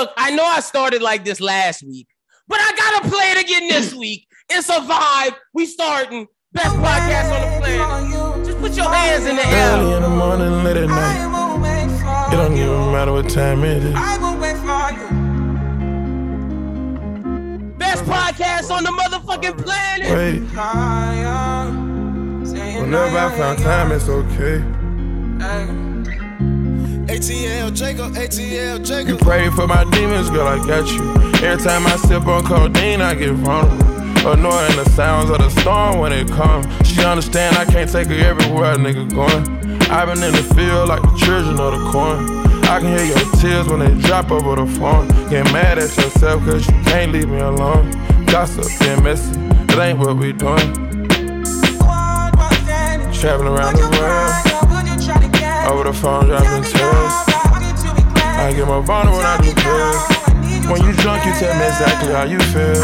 Look, I know I started like this last week, but I gotta play it again this week. It's a vibe. We starting best podcast on the planet. Just put your hands in the air. Early in the morning, late at night. It don't even matter what time it is. Best podcast on the motherfucking planet. Wait, whenever I found time, it's okay. ATL Jacob, ATL Jacob. You Jacob. pray for my demons, girl, I got you. Every time I sip on codeine, I get vulnerable. Annoying the sounds of the storm when it comes. She understand I can't take her everywhere a nigga going. I've been in the field like the children of the corn. I can hear your tears when they drop over the phone. Get mad at yourself cause you can't leave me alone. Gossip and messy, that ain't what we doing. Traveling around the world, over the phone dropping tears. I get more vulnerable when I do pills. When you drunk, you tell me exactly how you feel.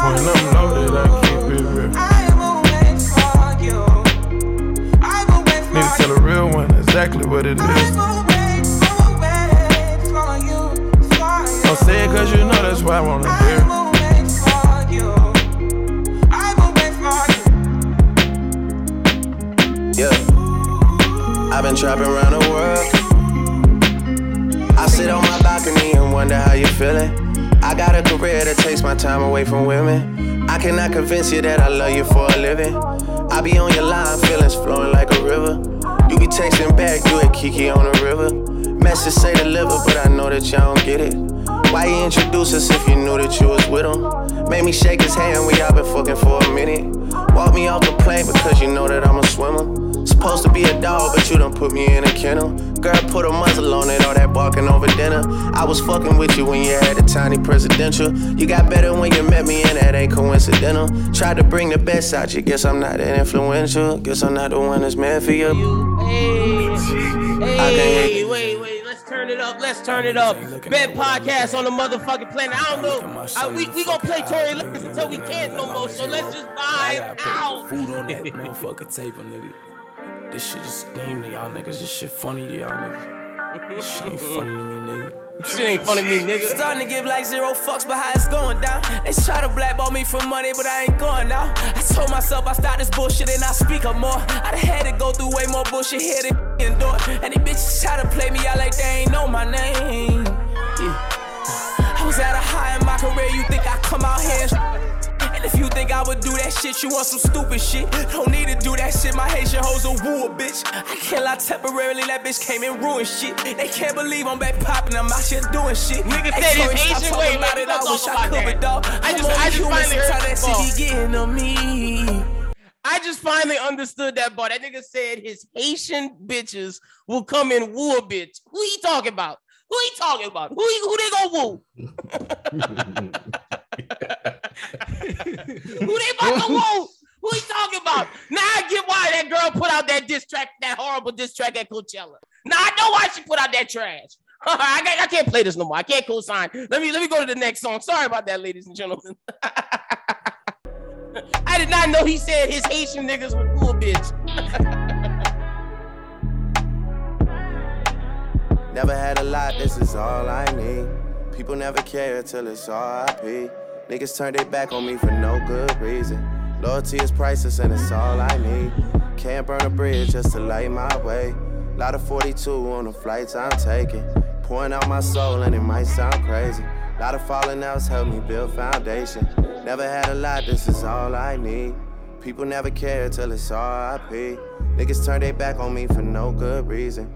When I'm loaded, I keep it real. Need to tell a real one exactly what it is. Don't say it cause you know that's what I wanna hear. Yeah. I've been trapping around the world. I sit on my balcony and wonder how you're feeling. I got a career that takes my time away from women. I cannot convince you that I love you for a living. I be on your line, feelings flowing like a river. You be texting back, you at Kiki on the river. Message say deliver, but I know that y'all don't get it. Why you introduce us if you knew that you was with him? Made me shake his hand, we all been fucking for a minute. Walk me off the plane because you know that I'm a swimmer. Supposed to be a dog, but you done put me in a kennel. Girl, put a muzzle on it, all that barking over dinner. I was fucking with you when you had a tiny presidential. You got better when you met me, and that ain't coincidental. Tried to bring the best out you, guess I'm not that influential. Guess I'm not the one that's meant for you. Hey, hey, wait, wait. Let's turn it up. Let's turn it up. Bed podcast on the motherfucking planet. I don't know. Uh, we we gonna play Tory Lanez until we can't no more. So let's just vibe out. Food on that motherfucking table, nigga. This shit is game to y'all niggas. This shit funny to y'all niggas. This shit ain't funny to me, nigga. Shit ain't funny to me, nigga. Starting to give like zero fucks, but how it's going down. They try to blackball me for money, but I ain't going now. I told myself I start this bullshit and I speak up more. I'd had to go through way more bullshit here than endure. And these bitches try to play me out like they ain't know my name. Yeah. I was at a high in my career, you think I come out here and and if you think I would do that shit, you want some stupid shit. Don't need to do that shit, my Haitian hoes a woo a bitch. I can't lie temporarily, that bitch came and ruined shit. They can't believe I'm back popping, I'm out here doing shit. Nigga Hey, said sorry, his stop Asian way, about it, don't I wish talk I about could, but dog. I just- I just finally heard that this shit be getting to me. I just finally understood that, but that nigga said his Haitian bitches will come and woo a bitch. Who he talking about? Who he talking about? Who he, who they gonna woo? Who they about to woo? Who he talking about? Now I get why that girl put out that diss track, that horrible diss track at Coachella. Now I know why she put out that trash. I, can't, I can't play this no more. I can't co-sign. Let me let me go to the next song. Sorry about that, ladies and gentlemen. I did not know he said his Haitian niggas were cool, bitch. Never had a lot, this is all I need. People never care till it's RIP. Niggas turn their back on me for no good reason. Loyalty is priceless and it's all I need. Can't burn a bridge just to light my way. Lot of 42 on the flights I'm taking. Pouring out my soul and it might sound crazy. Lot of falling outs help me build foundation. Never had a lot, this is all I need. People never care till it's RIP. Niggas turn their back on me for no good reason.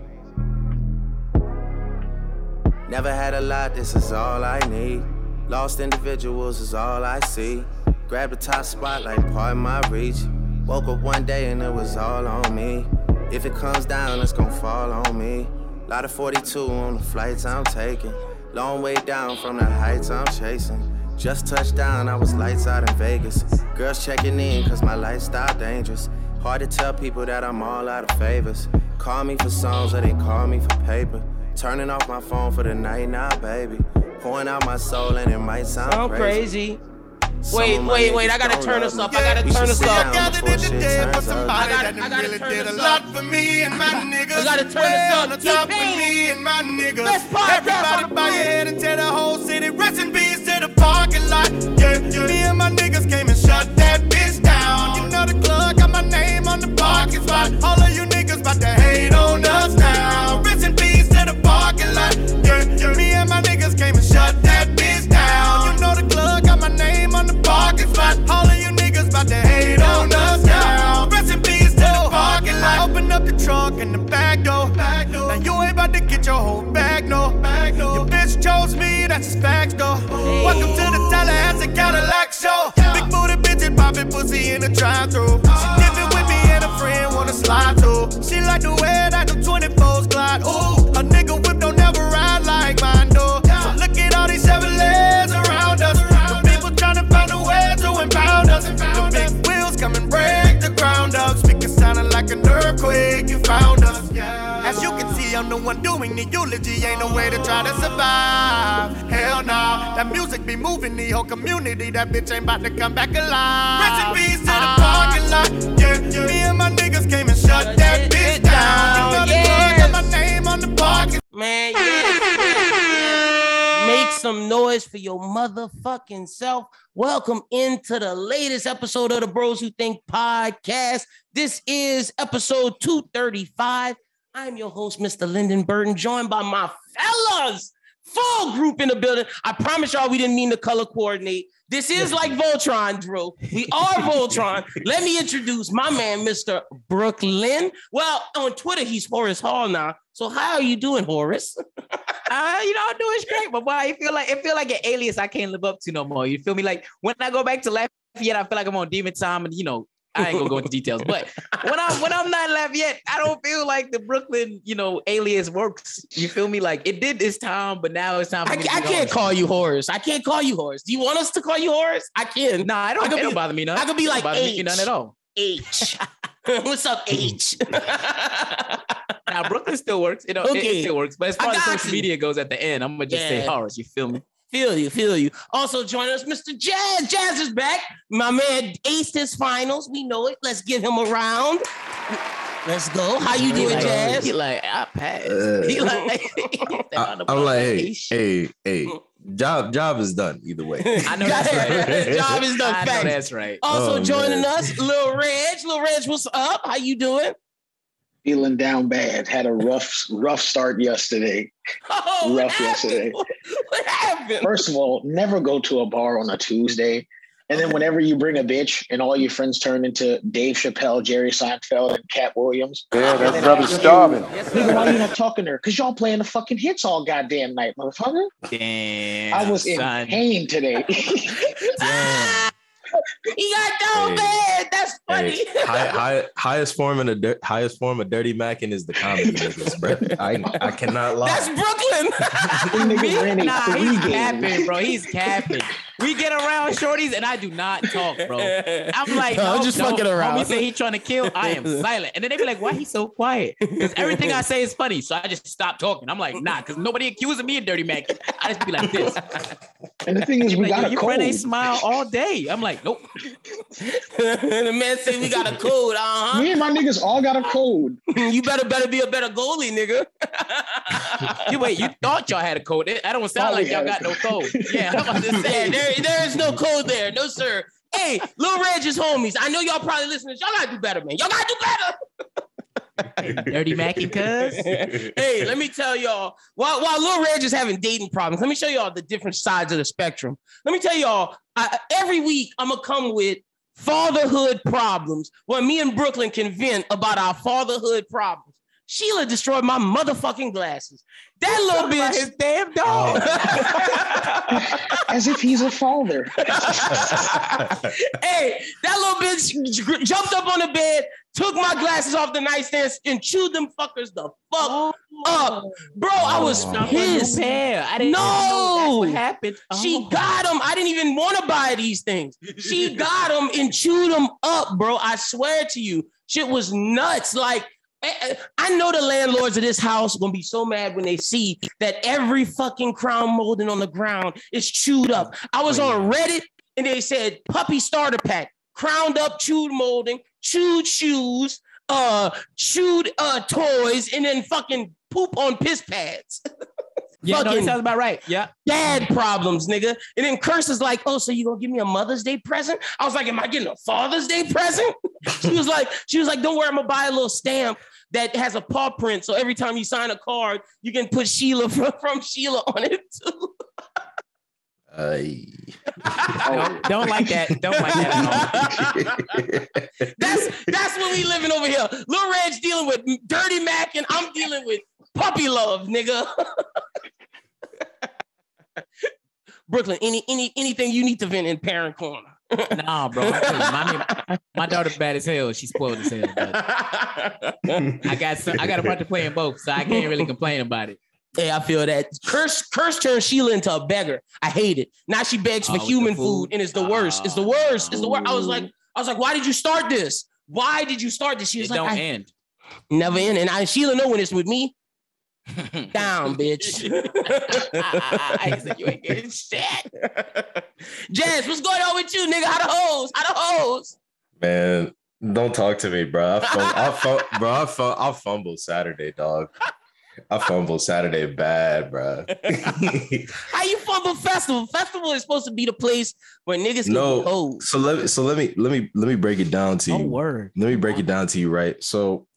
Never had a lot, this is all I need. Lost individuals is all I see. Grab the top spot like part of my reach. Woke up one day and it was all on me. If it comes down, it's gonna fall on me. Lot of 42 on the flights I'm taking. Long way down from the heights I'm chasing. Just touched down, I was lights out in Vegas. Girls checking in cause my lifestyle dangerous. Hard to tell people that I'm all out of favors. Call me for songs or they call me for paper. Turning off my phone for the night now, baby. Pouring out my soul and it might sound, Sound crazy. crazy. Wait, wait, wait! I gotta turn this up. I gotta turn this up. I gathered in the day for I gotta- that I gotta turn did a this up. for me and my niggas. I gotta turn this up. on the top T-Pain. for me and my niggas. Best podcast on Everybody the bow your head and tell the whole city. Rest in peace to the parking lot. Yeah, yeah. Me and my niggas came and shut that bitch down. You know the club got my name on the parking spot. All of you niggas about to hate on us now. Parking spot. All of you niggas about to hate on us now. Rest in peace to the oh. parking lot. Open up the trunk and the back door. Now you ain't about to get your whole bag, no. Your bitch chose me, that's just facts, though. Welcome to the Tallahassee Cadillac show. Big booty bitches popping pussy in the drive-thru. She uh. dipping with me and a friend wanna slide too. She like the way that the 24s glide. Ooh, like an earthquake. You found us. As you can see, I'm the one doing the eulogy. Ain't no way to try to survive. Hell no. That music be moving the whole community. That bitch ain't about to come back alive. In to the parking lot. Yeah, me and my niggas came and shut that bitch down. You know the plug got my name on the parking Man, yeah. Some noise for your motherfucking self. Welcome into the latest episode of the Bros Who Think podcast. This is episode 235. I'm your host, Mr. Lyndon Burton, joined by my fellas. Full group in the building. I promise y'all we didn't mean to color coordinate. This is like Voltron, Drew. We are Voltron. Let me introduce my man, Mr. Brooklyn. Well, on Twitter, he's Horace Hall now. So how are you doing, Horace? Uh, you know, I'm doing great, but boy, I feel like it feel like an alias I can't live up to no more. You feel me? Like when I go back to Lafayette, I feel like I'm on demon time, and you know, I ain't gonna go into details. But when I'm when I'm not Lafayette, I don't feel like the Brooklyn, you know, alias works. You feel me? Like it did this time, but now it's time for I, I can't Horace. call you Horace. I can't call you Horace. Do you want us to call you Horace? I can. Nah, I I don't, could it don't be- bother me none. I could be It like bother me H. none at all. H. What's up, H? Now Brooklyn still works. You know, it- Okay. it, still works. But as far as social you. media goes at the end, I'm gonna just say Horace. You feel me? Feel you, feel you. Also join us, Mr. Jazz. Jazz is back. My man aced his finals. We know it. Let's give him a round. Let's go. How you He doing, like, Jazz? He like I passed. Uh, he like I, I'm like, hey, hey, hey, job, job is done either way. I know that's right. Job is done. I know that's right. Also Oh, joining man. us, Lil Reg. Lil Reg, what's up? How you doing? Feeling down bad. Had a rough, rough start yesterday. Oh, Rough happened? yesterday. What happened? First of all, never go to a bar on a Tuesday. And then whenever you bring a bitch and all your friends turn into Dave Chappelle, Jerry Seinfeld, and Katt Williams. Yeah, that then brother's after- starving. Nigga, why you not talking to her? Because y'all playing the fucking hits all goddamn night, motherfucker. Damn. I was in pain today. Ah, he got down Hey. bad. That's funny. Hey, high, high, highest form in the dir- highest form of dirty macking is the comedy niggas, bro. I I cannot lie. That's Brooklyn. Them niggas ran a Nah, he's game. capping, bro. He's capping. We get around shorties and I do not talk, bro. I'm like, No, no, I'm just no. fucking around. Homie say he trying to kill. I am silent. And then they be like, why he so quiet? Because everything I say is funny. So I just stop talking. I'm like, nah, because nobody accusing me of dirty Mac. I just be like this. And the thing is, we Like, got yo, a your code. friend ain't smile all day. I'm like, nope. And the man said we got a code. Uh huh. Me and my niggas all got a code. You better better be a better goalie, nigga. You wait, you thought y'all had a code. I don't sound Thought we like y'all got no code. Yeah, I'm about to say. There, there is no code there. No, sir. Hey, Lil Reg is homies. I know y'all probably listening. Y'all gotta do better, man. Y'all gotta do better. Dirty Mackie, cuz. hey, let me tell y'all, while, while Lil Reg is having dating problems, let me show y'all the different sides of the spectrum. Let me tell y'all, I, every week I'm gonna come with fatherhood problems where me and Brooklyn can vent about our fatherhood problems. Sheila destroyed my motherfucking glasses. That little bitch. His damn dog. Oh. As if he's a father. hey, that little bitch jumped up on the bed, took my glasses off the nightstand, and chewed them fuckers the fuck oh. up. Bro, I was oh. Stop pissed. a new pair. I didn't No. know that's what happened. She Oh. got them. I didn't even want to buy these things. She got them and chewed them up, bro. I swear to you, shit was nuts. Like, I know the landlords of this house gonna be so mad when they see that every fucking crown molding on the ground is chewed up. I was on Reddit and they said puppy starter pack, crowned up chewed molding, chewed shoes, uh, chewed uh toys, and then fucking poop on piss pads. Yeah, no, that sounds about right. Yeah. Dad problems, nigga. And then Curse is like, oh, so you gonna give me a Mother's Day present? I was like, am I getting a Father's Day present? she was like, she was like, don't worry, I'm gonna buy a little stamp that has a paw print. So every time you sign a card, you can put Sheila from, from Sheila on it too. Ay. Don't, don't like that. Don't like that at all. That's that's what we living over here. Lil Red's dealing with Dirty Mac, and I'm dealing with puppy love, nigga. Brooklyn, any any anything you need to vent in parent corner. Nah, bro. I'm you, My, my daughter bad as hell. She spoiled as hell. I got some, I got a bunch to play in both, so I can't really complain about it. Hey, I feel that. Curse, curse turned Sheila into a beggar. I hate it. Now she begs Oh, for with human food. food? and it's the worst. It's the oh, worst. It's the worst. I was like, I was like, why did you start this? Why did you start this? She was It like, don't I end. never end. And I, Sheila know when it's with me. Down, bitch. I said you ain't getting shit. Jazz, what's going on with you, nigga? How the hoes? How the hoes? Man, don't talk to me, bro. I, fum- I fum- bro, I, fum- I fumbled Saturday, dog. I fumbled Saturday bad, bro. How you fumble festival? Festival is supposed to be the place where niggas can No. be hoes. so let me, so let me, let me, let me break it down to you. Word. Let me break it down to you, right? So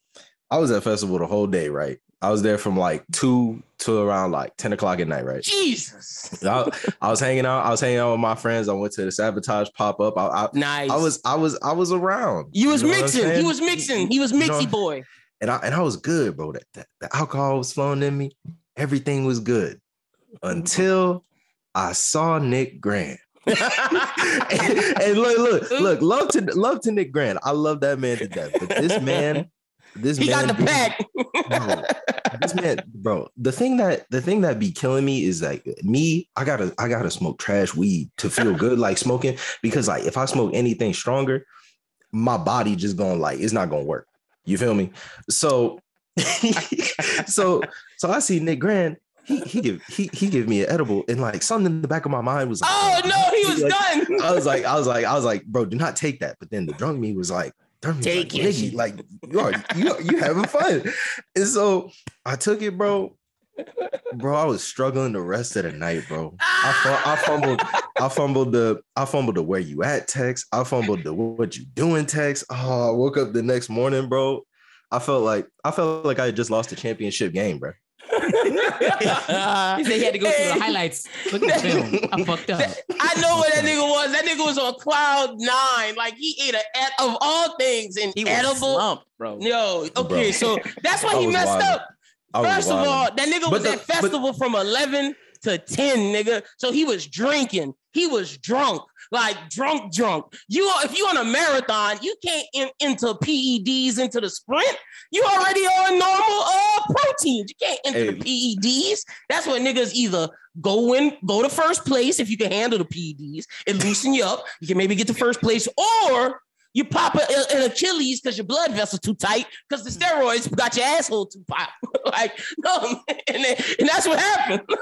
I was at festival the whole day, right? I was there from like two to around like 10 o'clock at night, right? Jesus. I, I was hanging out, I was hanging out with my friends. I went to the sabotage pop-up. I, I, Nice. I was, I was, I was around. You was know mixing. He was mixing. He was You know- mixy boy. and I and I was good, bro. That, that the alcohol was flowing in me. Everything was good until I saw Nick Grant. and, and look, look, look, love to love to Nick Grant. I love that man to death. But this man, this He man, got the pack. this man, bro. The thing that the thing that be killing me is like me. I gotta I gotta smoke trash weed to feel good, like smoking. Because like if I smoke anything stronger, my body just gonna like it's not gonna work. You feel me? So, so, so I see Nick Grant. He he give he he give me an edible, and like something in the back of my mind was like, Oh no, he was Like, done. I was like, I was like, I was like, bro, do not take that. But then the drunk me was like, me Take like, it. Like you are you you having fun. And so I took it, bro. Bro, I was struggling the rest of the night, bro. I, I fumbled, I fumbled the, I fumbled the where you at text. I fumbled the what you doing text. Oh, I woke up the next morning, bro. I felt like I felt like I had just lost a championship game, bro. He said he had to go through the highlights. Look at the film. I fucked up. I know what that nigga was. That nigga was on cloud nine. Like he ate a of all things an He edible. slumped, bro. Yo, okay, Bro. so that's why he messed wildin'. up. I was First of all, that nigga But was the- at festival from 11 to 10, nigga. So he was drinking. He was drunk, like drunk, drunk. You are, if you on a marathon, you can't in, into PEDs into the sprint. You already on normal uh proteins. You can't enter the PEDs. That's what niggas either go in, go to first place if you can handle the PEDs and loosen you up. You can maybe get to first place, or you pop a- an Achilles because your blood vessel too tight because the steroids got your asshole too pop. like no, and, then- and that's what happened.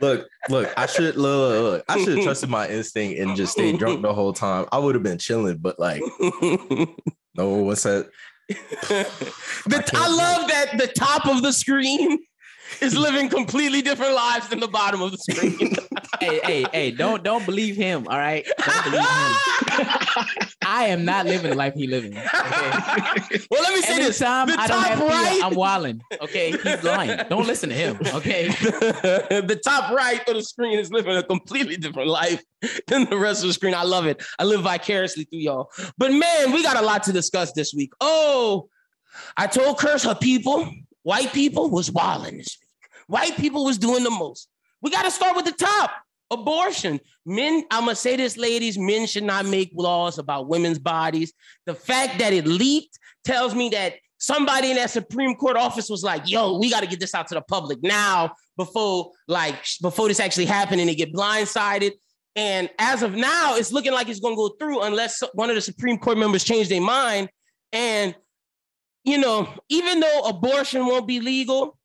Look, look, I should look, look, look, I should have trusted my instinct and just stayed drunk the whole time. I would have been chilling, but like, no, what's that? The- I love that the top of the screen is living completely different lives than the bottom of the screen. hey, hey, hey, don't don't believe him. All right. Don't believe him. I am not living the life he living. Okay. well, let me say this. Anytime The I don't top have right- fear, I'm wilding. Okay. He's lying. Don't listen to him. Okay. the top right of the screen is living a completely different life than the rest of the screen. I love it. I live vicariously through y'all. But man, we got a lot to discuss this week. Oh, I told Curse her people, white people was wilding this week. White people was doing the most. We got to start with the top. Abortion. Men, I'm gonna say this, ladies, men should not make laws about women's bodies. The fact that it leaked tells me that somebody in that Supreme Court office was like, yo, we got to get this out to the public now before like before this actually happened and they get blindsided. And as of now, it's looking like it's gonna go through unless one of the Supreme Court members change their mind. And you know, even though abortion won't be legal,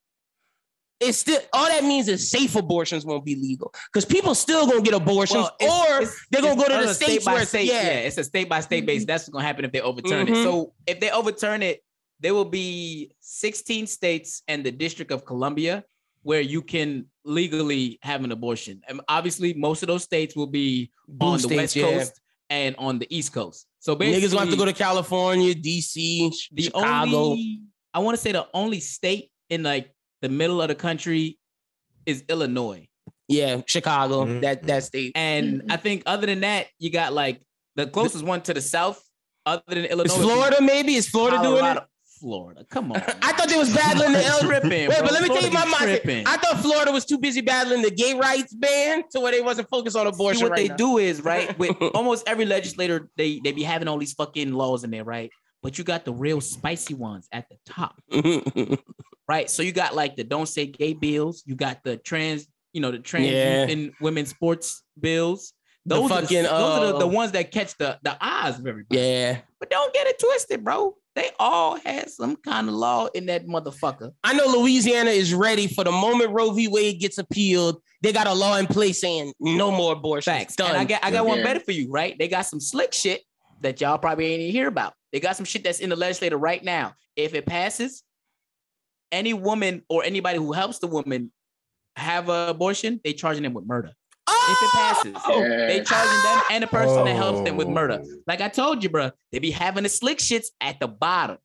it's still all that means is safe abortions won't be legal because people still gonna get abortions Well, it's- or it's- they're gonna go to the states by where it's, state, yeah. it's a state by state base. That's what's gonna happen if they overturn Mhm. it. So if they overturn it, there will be 16 states and the District of Columbia where you can legally have an abortion. And obviously, most of those states will be Blue on the states, West yeah. Coast and on the East Coast. So basically, Niggas gonna have to go to California, DC, the Chicago. only I want to say the only state in like the middle of the country is Illinois. yeah, Chicago, Mhm. that that state. And I think other than that, you got like the closest one to the south, other than Illinois. Is Florida maybe? Is Florida doing it? Florida. Come on. I thought they was battling the L. tripping. Wait, bro. but let me tell you my be mind. I thought Florida was too busy battling the gay rights ban to where they wasn't focused on abortion. See what right they now. do is right with almost every legislator, they they be having all these fucking laws in there, right? But you got the real spicy ones at the top, right? So you got like the don't say gay bills, you got the trans, you know, the trans Yeah. and women's sports bills. The Those, are, fucking, the, those are the, the uh, ones that catch the the eyes of everybody. yeah, But don't get it twisted, bro. They all had some kind of law in that motherfucker. I know Louisiana is ready for the moment Roe v. Wade gets appealed. They got a law in place saying no more abortions. Facts. Done. And I got I got one better for you, right? They got some slick shit that y'all probably ain't even hear about. They got some shit that's in the legislature right now. If it passes, any woman or anybody who helps the woman have an abortion, they charging them with murder. If it passes, Oh! they charging them and the person that helps them with murder. Oh. Like I told you, bro, they be having the slick shits at the bottom.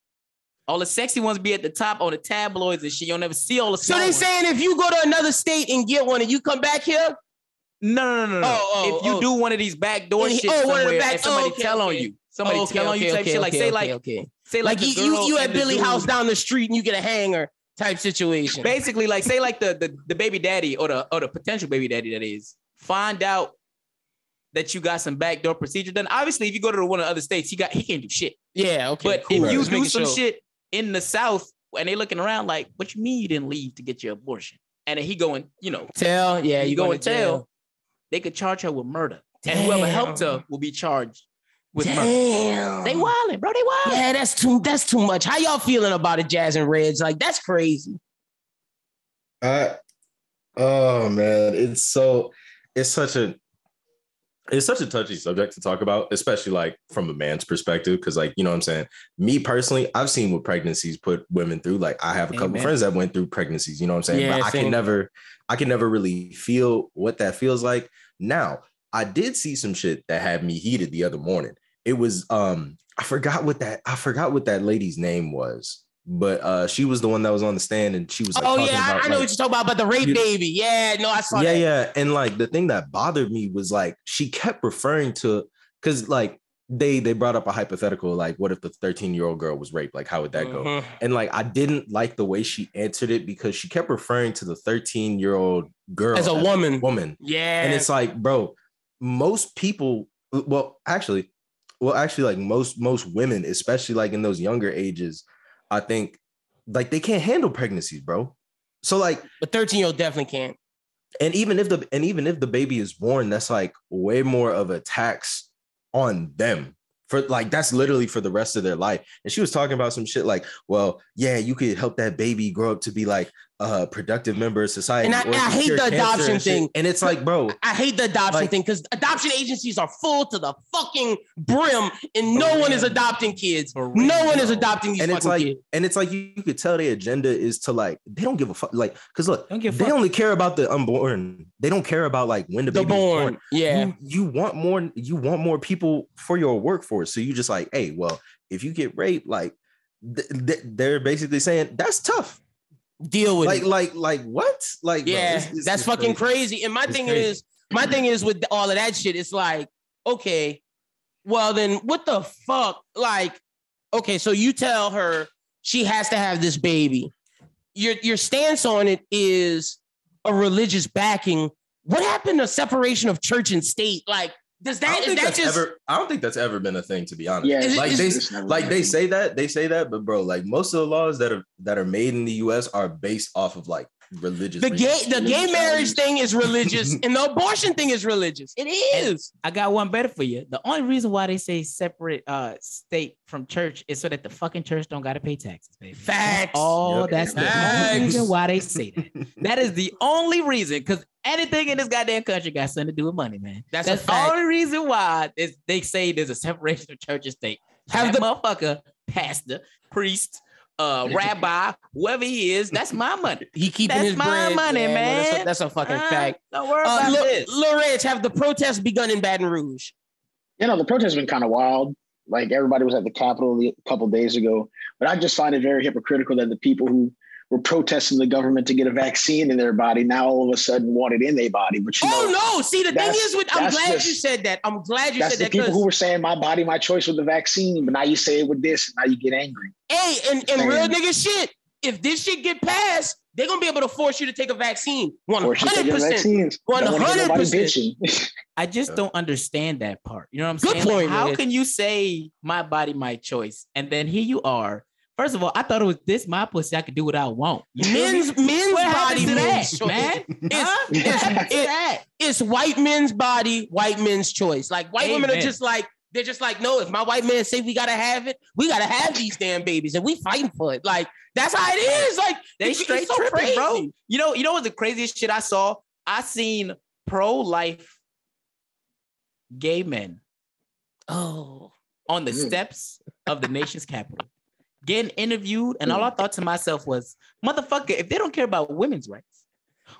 All the sexy ones be at the top on the tabloids and shit. You'll never see all the. So they ones. saying if you go to another state and get one and you come back here, No, no, no, no. Oh, oh, if you oh. do one of these backdoor he- shit oh, one of the somewhere back- and somebody oh, okay, tell on you, somebody okay, tell on you type okay, shit. Like okay, say like okay. say like like, you, you you at Billy House down the street and you get a hanger type situation. Basically, like say like the, the the baby daddy or the or the potential baby daddy that is find out that you got some backdoor procedure done. Obviously, if you go to one of the other states, he got he can't do shit. Yeah, okay. but cool. if you Just do some sure. shit in the South and they looking around like, what you mean you didn't leave to get your abortion? And then he going, you know, tell, yeah, you you go going and to tell, tell. they could charge her with murder. And whoever helped her will be charged with murder. They wildin', bro. They wildin'. Yeah, that's too that's too much. How y'all feeling about it, Jazz and Reds? Like that's crazy. I oh man, it's so it's such a it's such a touchy subject to talk about, especially like from a man's perspective. Cause like, you know what I'm saying? Me personally, I've seen what pregnancies put women through. Like I have a couple Amen. friends that went through pregnancies, you know what I'm saying? Yeah, but I can never, I can never really feel what that feels like. Now, I did see some shit that had me heated the other morning. It was um, I forgot what that I forgot what that lady's name was, but uh she was the one that was on the stand and she was like oh yeah, I, about, I know like, what you're talking about, but the rape You- baby. Yeah, no, I saw yeah, that. yeah. And like the thing that bothered me was like she kept referring to because like they they brought up a hypothetical like what if the 13 year old girl was raped like how would that go Mhm. and like i didn't like the way she answered it because she kept referring to the 13 year old girl As a woman. woman Yeah. and it's like bro most people well actually well actually like most most women especially like in those younger ages i think like they can't handle pregnancies bro. So like a 13 year old definitely can't. and even if the and even if the baby is born that's like way more of a tax on them. For like that's literally for the rest of their life. And she was talking about some shit like well yeah you could help that baby grow up to be like a productive member of society And I- and I hate the adoption and thing. and it's like bro I hate the adoption Like- thing because adoption agencies are full to the fucking brim, and no one is adopting kids. For No one is adopting these and it's like kids. and it's like you, you could tell their agenda is to like they don't give a fuck like because look Don't they fuck. only care about the unborn they don't care about like when the, The baby is born, born yeah. you, you want more you want more people for your workforce so you just like hey well if you get raped like th- th- they're basically saying that's tough Deal with like it. like like what like bro, Yeah, it's- it's- that's it's fucking crazy. And my thing crazy. is, my thing is with all of that shit, it's like, okay, well then what the fuck? Like, okay, so you tell her she has to have this baby. Your your stance on it is a religious backing. What happened to separation of church and state? Like, does I that don't that that's just ever. I don't think that's ever been a thing, to be honest. Yeah, Is like is- they like they say that they say that, but bro, like most of the laws that are that are made in the U.S. are based off of like religious. The gay the gay marriage thing is religious, and the abortion thing is religious. It is. I got one better for you. The only reason why they say separate uh state from church is so that the fucking church don't gotta pay taxes, baby. Facts. Oh, Yep. that's the only reason why they say that. That is the only reason, because anything in this goddamn country got something to do with money, man. That's That's the only reason why is they say there's a separation of church and state. Have Have the- the motherfucker, pastor, priest, uh, rabbi, whoever he is, that's my money. He keeping That's his my bread. money, Yeah, no, that's, a, man. that's a fucking Uh, fact. Don't worry Uh, about Lil this. Lil Reg, have the protests begun in Baton Rouge? You know, the protests has been kind of wild. Like everybody was at the Capitol a couple days ago, but I just find it very hypocritical that the people who were protesting the government to get a vaccine in their body now all of a sudden want it in their body. But you Oh know, no! See, the thing is, with I'm glad just- you said that. I'm glad you that's said the that people who were saying my body, my choice with the vaccine, but now you say it with this, and now you get angry. hey, and, and real nigga shit. If this shit get passed, they're gonna be able to force you to take a vaccine. One Or should take hundred the percent. vaccines. Don't wanna hear nobody 100%. I just don't understand that part. You know what I'm Good saying? Like, point, how man. can you say my body, my choice, and then here you are? First of all, I thought it was this my pussy. I could do what I want. You? Men's men's body, to men's that, choice. man? It's, Huh? it's, What happened to it- it's white men's body, white men's choice. Like white women are just like they're just like, no, if my white man say we gotta have it, we gotta have these damn babies, and we fighting for it. Like that's how it is. Like They straight so tripping, bro. You know, you know what the craziest shit I saw? I seen pro-life gay men Oh, on the Mm. steps of the nation's Capitol getting interviewed, and all I mm-hmm. thought to myself was, motherfucker, if they don't care about women's rights,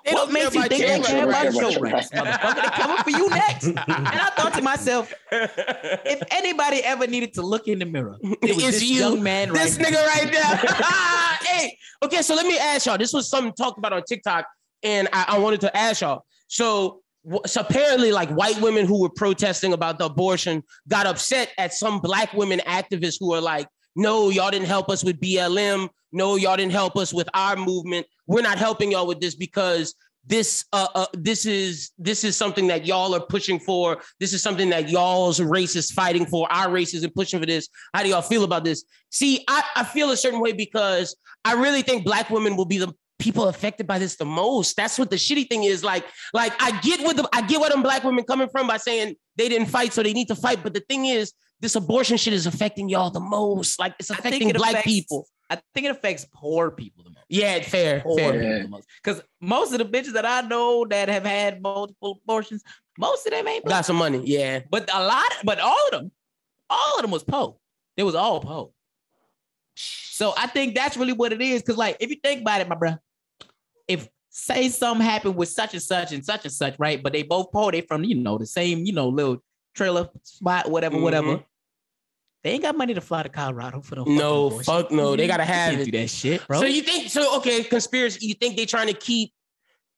They what makes you about think your they rights. care about Right, your right, rights, motherfucker? They coming for you next. And I thought to myself, if anybody ever needed to look in the mirror, it was It's this you. young man this now. nigga right there. hey, okay, so let me ask y'all. This was something talked about on TikTok, and I, I wanted to ask y'all. So, so apparently, like white women who were protesting about the abortion got upset at some black women activists who are like, "No, y'all didn't help us with BLM. No, y'all didn't help us with our movement. We're not helping y'all with this because." This uh, uh this is this is something that y'all are pushing for. This is something that y'all's race is fighting for. Our race isn't pushing for this. How do y'all feel about this? See, I, I feel a certain way because I really think black women will be the people affected by this the most. That's what the shitty thing is. Like, like I get what the I get where them black women coming from by saying they didn't fight, so they need to fight. But the thing is, this abortion shit is affecting y'all the most. Like it's affecting it black affects- people. I think it affects poor people the most. Yeah, fair, Poor fair. people the most. Because most of the bitches that I know that have had multiple abortions, most of them ain't. Got some money. Yeah. But a lot, but all of them, all of them was poor. They was all poor. So I think that's really what it is. Cause like if you think about it, my bro, if say something happened with such and such and such and such, right? But they both Poe, they from you know the same, you know, little trailer spot, whatever, whatever. Mm-hmm. They ain't got money to fly to Colorado for no. No, fuck no. They gotta You have can't it. do that shit, bro. So you think so? Okay, conspiracy. You think they trying to keep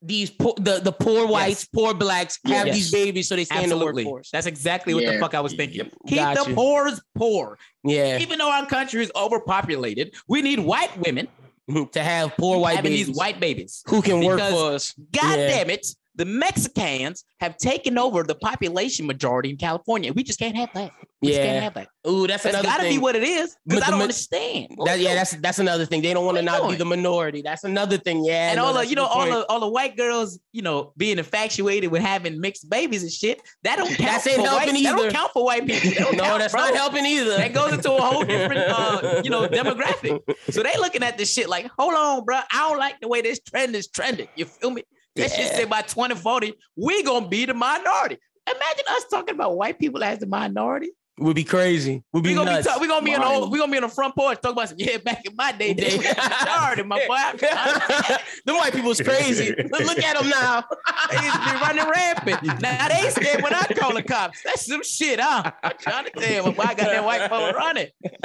these poor, the the poor whites, poor blacks have Yes. these babies so they stay in the workforce? That's exactly what the fuck I was thinking. Yep. Keep Got the you. poor's poor. Yeah, Even though our country is overpopulated, we need white women to have poor white having babies these white babies. who can work because- for us. God Yeah. damn it, the Mexicans have taken over the population majority in California. We just can't have that. Yeah. can't have that. Ooh, that's That's another got to thing. be what it is. Because I don't ma- understand. That- yeah, that's that's another thing. They don't want to not you be the minority. That's another thing. Yeah, and no, all the you know all the all the white girls you know being infatuated with having mixed babies and shit that don't count That ain't for white, helping that don't count for white people That no, count, that's bro. not helping either. that goes into a whole different uh you know demographic so they looking at this shit like hold on bro I don't like the way this trend is trending you feel me that shit say by 2040 we gonna be the minority imagine us talking about white people as the minority Would be crazy. Would be we gonna nuts. be talk, we gonna be on the Mind. old, we gonna be on the front porch talking about some yeah back in my day they was the my boy I- Them white people's crazy. Look, look at them now. They used to be running rampant. Now they scared when I call the cops. That's some shit, huh? I'm trying to tell you, why I got that white phone running.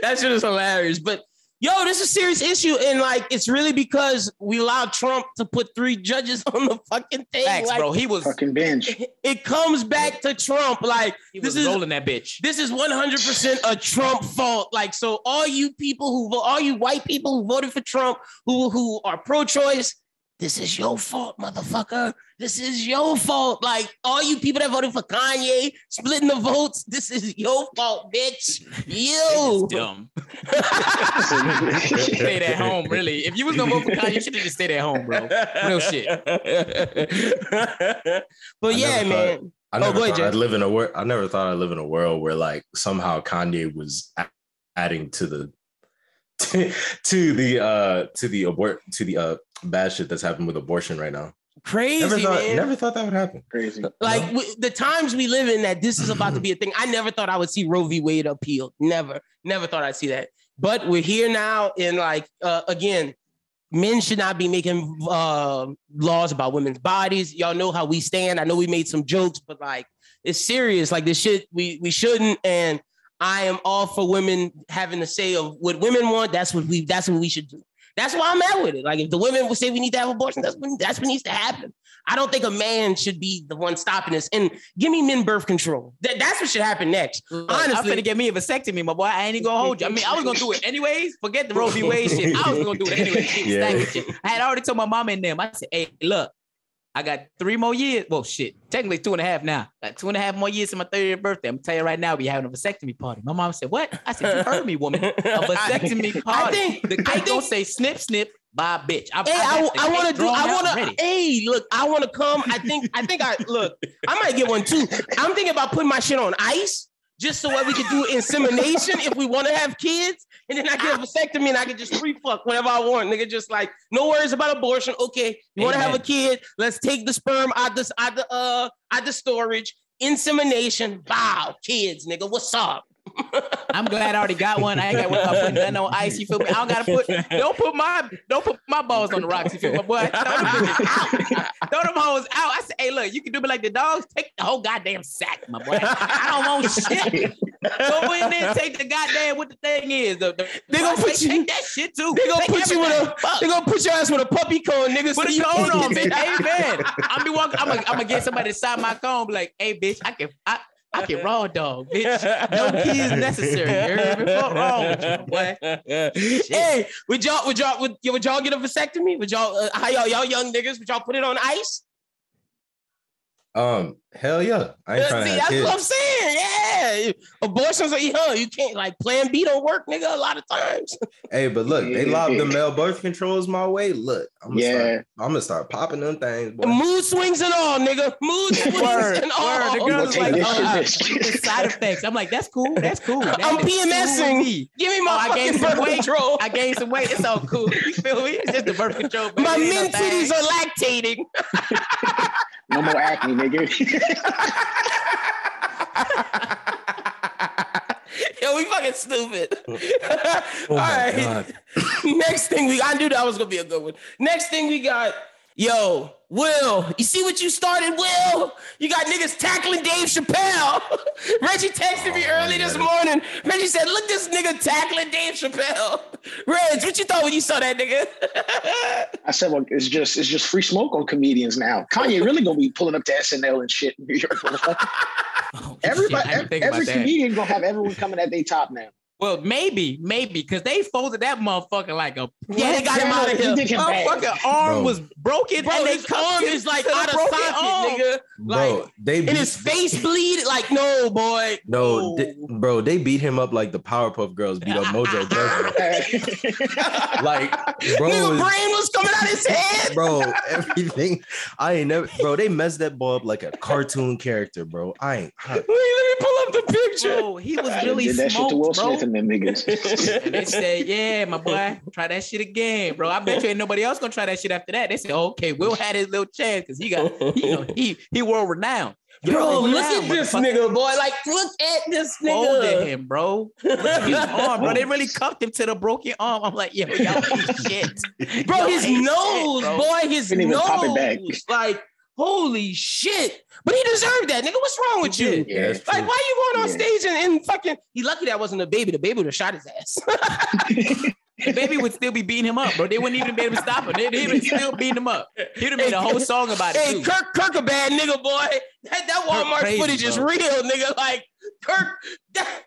that shit is hilarious. But yo, this is a serious issue, and like it's really because we allowed Trump to put three judges on the fucking thing. Facts, like, bro. He was Fucking bench. It comes back to Trump. Like he this was is rolling that bitch. this is 100% a Trump fault. Like, so all you people who vote, all you white people who voted for Trump, who who are pro-choice, this is your fault, motherfucker. This is your fault. Like all you people that voted for Kanye, splitting the votes, this is your fault, bitch. You. dumb. Stayed at home, really. If you was gonna vote for Kanye, you should have just stayed at home, bro. Real shit. but I yeah, never man. I Oh, never go ahead, thought I'd live in a world. I never thought I'd live in a world where like somehow Kanye was adding to the to the uh to the abort to the uh bad shit that's happened with abortion right now. Crazy, Never thought man. never thought that would happen. Crazy. Like w- the times we live in, that this is about to be a thing. I never thought I would see Roe v. Wade appealed. Never, never thought I'd see that. But we're here now, and like uh, again, men should not be making uh, laws about women's bodies. Y'all know how we stand. I know we made some jokes, but like it's serious. Like this shit, we we shouldn't. And I am all for women having the say of what women want. That's what we. That's what we should do. That's why I'm at with it. Like if the women will say we need to have abortion, that's what, that's what needs to happen. I don't think a man should be the one stopping this. And give me men birth control. That, that's what should happen next. Look, I'm gonna get me a vasectomy, my boy. I ain't even gonna hold you. I mean, I was gonna do it anyways. Forget the Roe v. Wade shit. I was gonna do it anyways. Yeah. yeah. I had already told my mom and them. I said, "Hey, look, I got three more years. Well, shit, technically two and a half now. Got two and a half more years to my 30th birthday. I'm telling you right now, we having a vasectomy party." My mom said, "What?" I said, "You heard me, woman. A vasectomy party. I think- the I cake don't say snip, snip." Bye, bitch. I, Hey, I, the I want to do. I want to. Hey, look, I want to come. I think. I think I look. I might get one too. I'm thinking about putting my shit on ice, just so that we can do insemination if we want to have kids, and then I get a vasectomy and I can just free fuck whenever I want. Nigga, just like no worries about abortion. Okay, you want to have a kid? Let's take the sperm out the out the uh out the storage. Insemination. Bow, kids, nigga, what's up? I'm glad I already got one. I ain't got to put nothing on ice. You feel me? I don't gotta put. Don't put my. Don't put my balls on the rocks. You feel me, boy? Throw them. Throw them hoes out. I said, hey, look, you can do me like the dogs. Take the whole goddamn sack, my boy. I don't want shit. Go in there, and take the goddamn what the thing is. The, the, They gonna put say, you- Take that shit too. They gonna Take put you with a. Fuck. They gonna put your ass with a puppy cone, nigga. Put a you cone on, bitch. that. Amen. I'm be walking. I'm gonna, I'm gonna get somebody to sign my cone. Be like, hey, bitch, I can, I, I can raw dog, bitch. No kids necessary. You heard me? What wrong with you, boy? hey, would y'all would y'all would, would y'all get a vasectomy? Would y'all uh, how y'all y'all young niggas would y'all put it on ice? Um, hell yeah. I ain't Uh, trying See, to have that's kids. what I'm saying. Yeah, abortions are you, huh, you can't like Plan B don't work, nigga. A lot of times. Hey, but look, they lobbed the male birth controls my way. Look, I'm gonna Yeah. start. I'm gonna start popping them things. Boy. Mood swings and all, nigga. Mood swings Word, and all. word. The gonna girl is like, oh, shit, uh, bitch. the side effects. I'm like, that's cool. That's cool. That I'm is cool PMSing. me. Give me my Oh, I fucking gained some birth weight. control. I gained some weight. It's all cool. You feel me? It's just the birth control. baby. my Ain't no men titties are lactating. No more acne, nigga. Yo, we fucking stupid. Oh All right. Next thing we I knew that was gonna be a good one. Next thing we got, yo, Will, you see what you started, Will? You got niggas tackling Dave Chappelle. Reggie texted me oh, early this morning. Reggie said, look this nigga tackling Dave Chappelle. Reg, what you thought when you saw that nigga? I said, well, it's just it's just free smoke on comedians now. Kanye really gonna be pulling up to SNL and shit in New York. Oh, Everybody, shit, every, every comedian gonna have everyone coming at their top now. Well, maybe, maybe, because they folded that motherfucker like a Yeah, they got him out of here. did him bad. motherfucker arm Bro. was broken. Bro, and they his arm is like out of broken socket, arm. nigga. Bro, Like, they and his face bleed. Like, no, boy. no, they- bro, they beat him up like the Powerpuff Girls beat up Mojo Jojo. Like, bro, Nigga is- brain was coming out his head. bro, everything. I ain't never, bro. They messed that boy up like a cartoon character, bro. I ain't. I- Wait, let me pull up the picture. Bro, he was really did that shit to Will smoked, bro. Smith and them niggas. And they said, "Yeah, my boy, try that shit again, bro. I bet you ain't nobody else gonna try that shit after that." They said, oh, "Okay, Will had his little chance because he got, you know, he he world renowned." Bro, World look at this nigga, boy. Like, look at this nigga. Folded nigga. him, bro. Look at his arm, bro. They really cuffed him to the broken arm. I'm like, yeah, y'all ain't shit. Bro, Y'all his ain't shit, nose, bro. boy, his Couldn't even back. nose. Like, holy shit. But he deserved that, nigga. What's wrong with you? yeah, Like, true. why you going on Yeah. stage and, and fucking? He lucky that wasn't a baby. DaBaby would have shot his ass. DaBaby would still be beating him up, bro. They wouldn't even be able to stop him. They, they would still be beating him up. He'd have made a whole song about it hey, too. Kirk, Kirk a bad nigga, boy. That, that Walmart crazy, footage is real, nigga. Like, Kirk, that,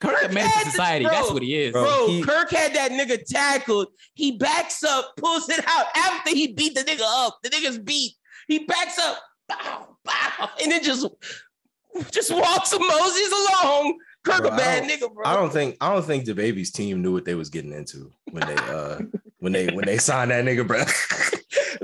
Kirk a menace had to this- society. bro, That's what he is. Bro, Bro, he- Kirk had that nigga tackled. He backs up, pulls it out after he beat the nigga up. The nigga's beat. He backs up, bow, bow, and then just just walks and moses along. Kirk Bro, a I bad nigga, bro. I don't think I don't think DaBaby's team knew what they was getting into when they uh when they when they signed that nigga, bro.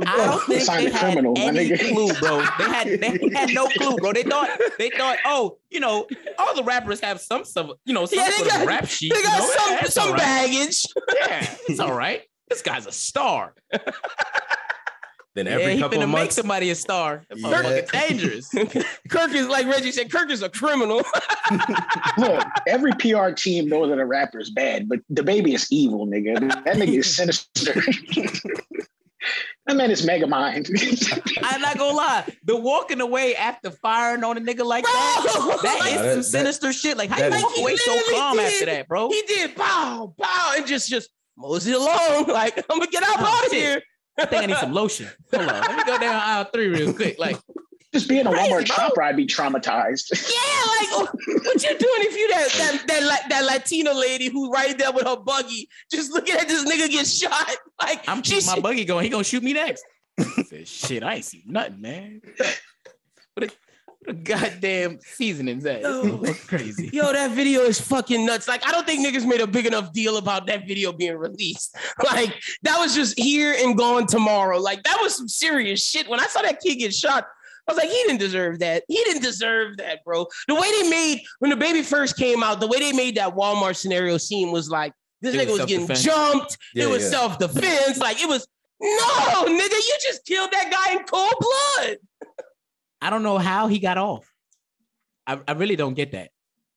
I don't think Signed they a had criminal, any nigga. clue, bro. They had they had no clue, bro. They thought they thought, oh, you know, all the rappers have some some, you know, some Yeah, sort got- of rap sheet. they you know? some Yeah, some all right. baggage. Yeah, it's all right. This guy's a star. Then yeah, every he couple finna of make somebody a star. That Yeah. motherfucker dangerous. Kirk is like Reggie said. Kirk is a criminal. Look, every PR team knows that a rapper is bad, but DaBaby is evil, nigga. That nigga is sinister. that man is Megamind. I'm not gonna lie. The walking away after firing on a nigga like Bro! that, that Like, is some that- sinister shit. Like, how you is- walk away so calm did. after that, bro? He did bow, bow, and just just mosey along. Like I'm gonna get out, out of here. I think I need some lotion. Hold on, let me go down aisle three real quick. Like, Just being a Crazy, Walmart bro. shopper, I'd be traumatized. Yeah, like what you doing if you that that that, la- that Latina lady who right there with her buggy, just looking at this nigga get shot? Like I'm she keeping my buggy going. He gonna shoot me next. I said, shit, I ain't see nothing, man. What a, what a goddamn seasoning's that? It's crazy. Yo, that video is fucking nuts. Like, I don't think niggas made a big enough deal about that video being released. Like, that was just here and gone tomorrow. Like, that was some serious shit. When I saw that kid get shot, I was like, he didn't deserve that. He didn't deserve that, bro. The way they made when the baby first came out, the way they made that Walmart scenario scene was like this It nigga was was getting jumped. Yeah, it was yeah. self defense. Like, it was no, nigga, you just killed that guy in cold blood. I don't know how he got off. I, I really don't get that.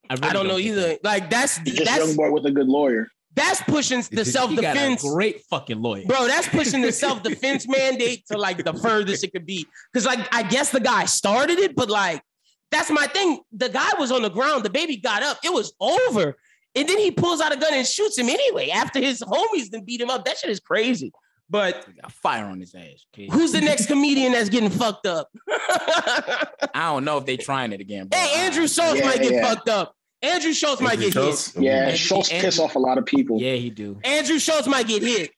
really I don't know either. that. Like, that's He's just that's young boy with a good lawyer. that's pushing the self He got a defense. great fucking lawyer. Bro, that's pushing the self-defense mandate to like the furthest it could be. Cause like I guess the guy started it, but like that's my thing. The guy was on the ground, the baby got up, it was over. And then he pulls out a gun and shoots him anyway after his homies then beat him up. That shit is crazy. But He got fire on his ass. kid. who's the next comedian that's getting fucked up? I don't know if they trying it again. Bro. hey, Andrew Schulz Yeah, might get yeah. fucked up. Andrew Schulz might get Schulz? hit. Yeah, And- Schulz and- piss off a lot of people. Yeah, he do. Andrew Schulz might get hit.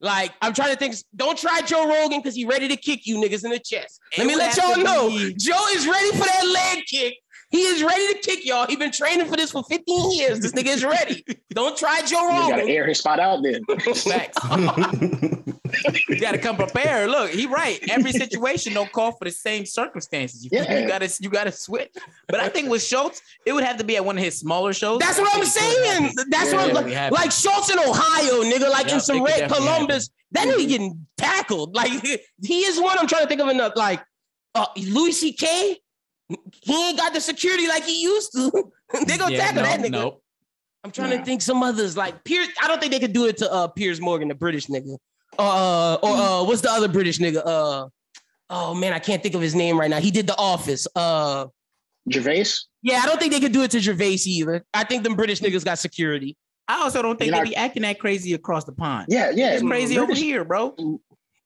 Like, I'm trying to think. Don't try Joe Rogan because he ready to kick you niggas in the chest. Let It me let y'all know. be- Joe is ready for that leg kick. He is ready to kick y'all. He been training for this for 15 years. This nigga is ready. Don't try Joe Rogan. You gotta air his spot out then. Facts. you gotta come prepared. Look, he right. Every situation don't call for the same circumstances. You, Yeah. you gotta you gotta switch. But I think with Schulz, it would have to be at one of his smaller shows. That's what I'm saying. That's Yeah, what I'm yeah, like. Like Schulz in Ohio, nigga. Like in some red definitely Columbus. That nigga getting tackled. Like he is one. I'm trying to think of enough. Like uh, Louis C.K. He ain't got the security like he used to. they gonna Yeah, tackle no, that nigga. Nope. I'm trying to think some others like Piers. I don't think they could do it to uh Piers Morgan, the British nigga. Uh, or uh, what's the other British nigga? Uh, oh man, I can't think of his name right now. He did The Office. Uh, Gervais? yeah, I don't think they could do it to Gervais either. I think them British niggas got security. I also don't think You're they be acting that crazy across the pond. Yeah, yeah. It's crazy over here, bro.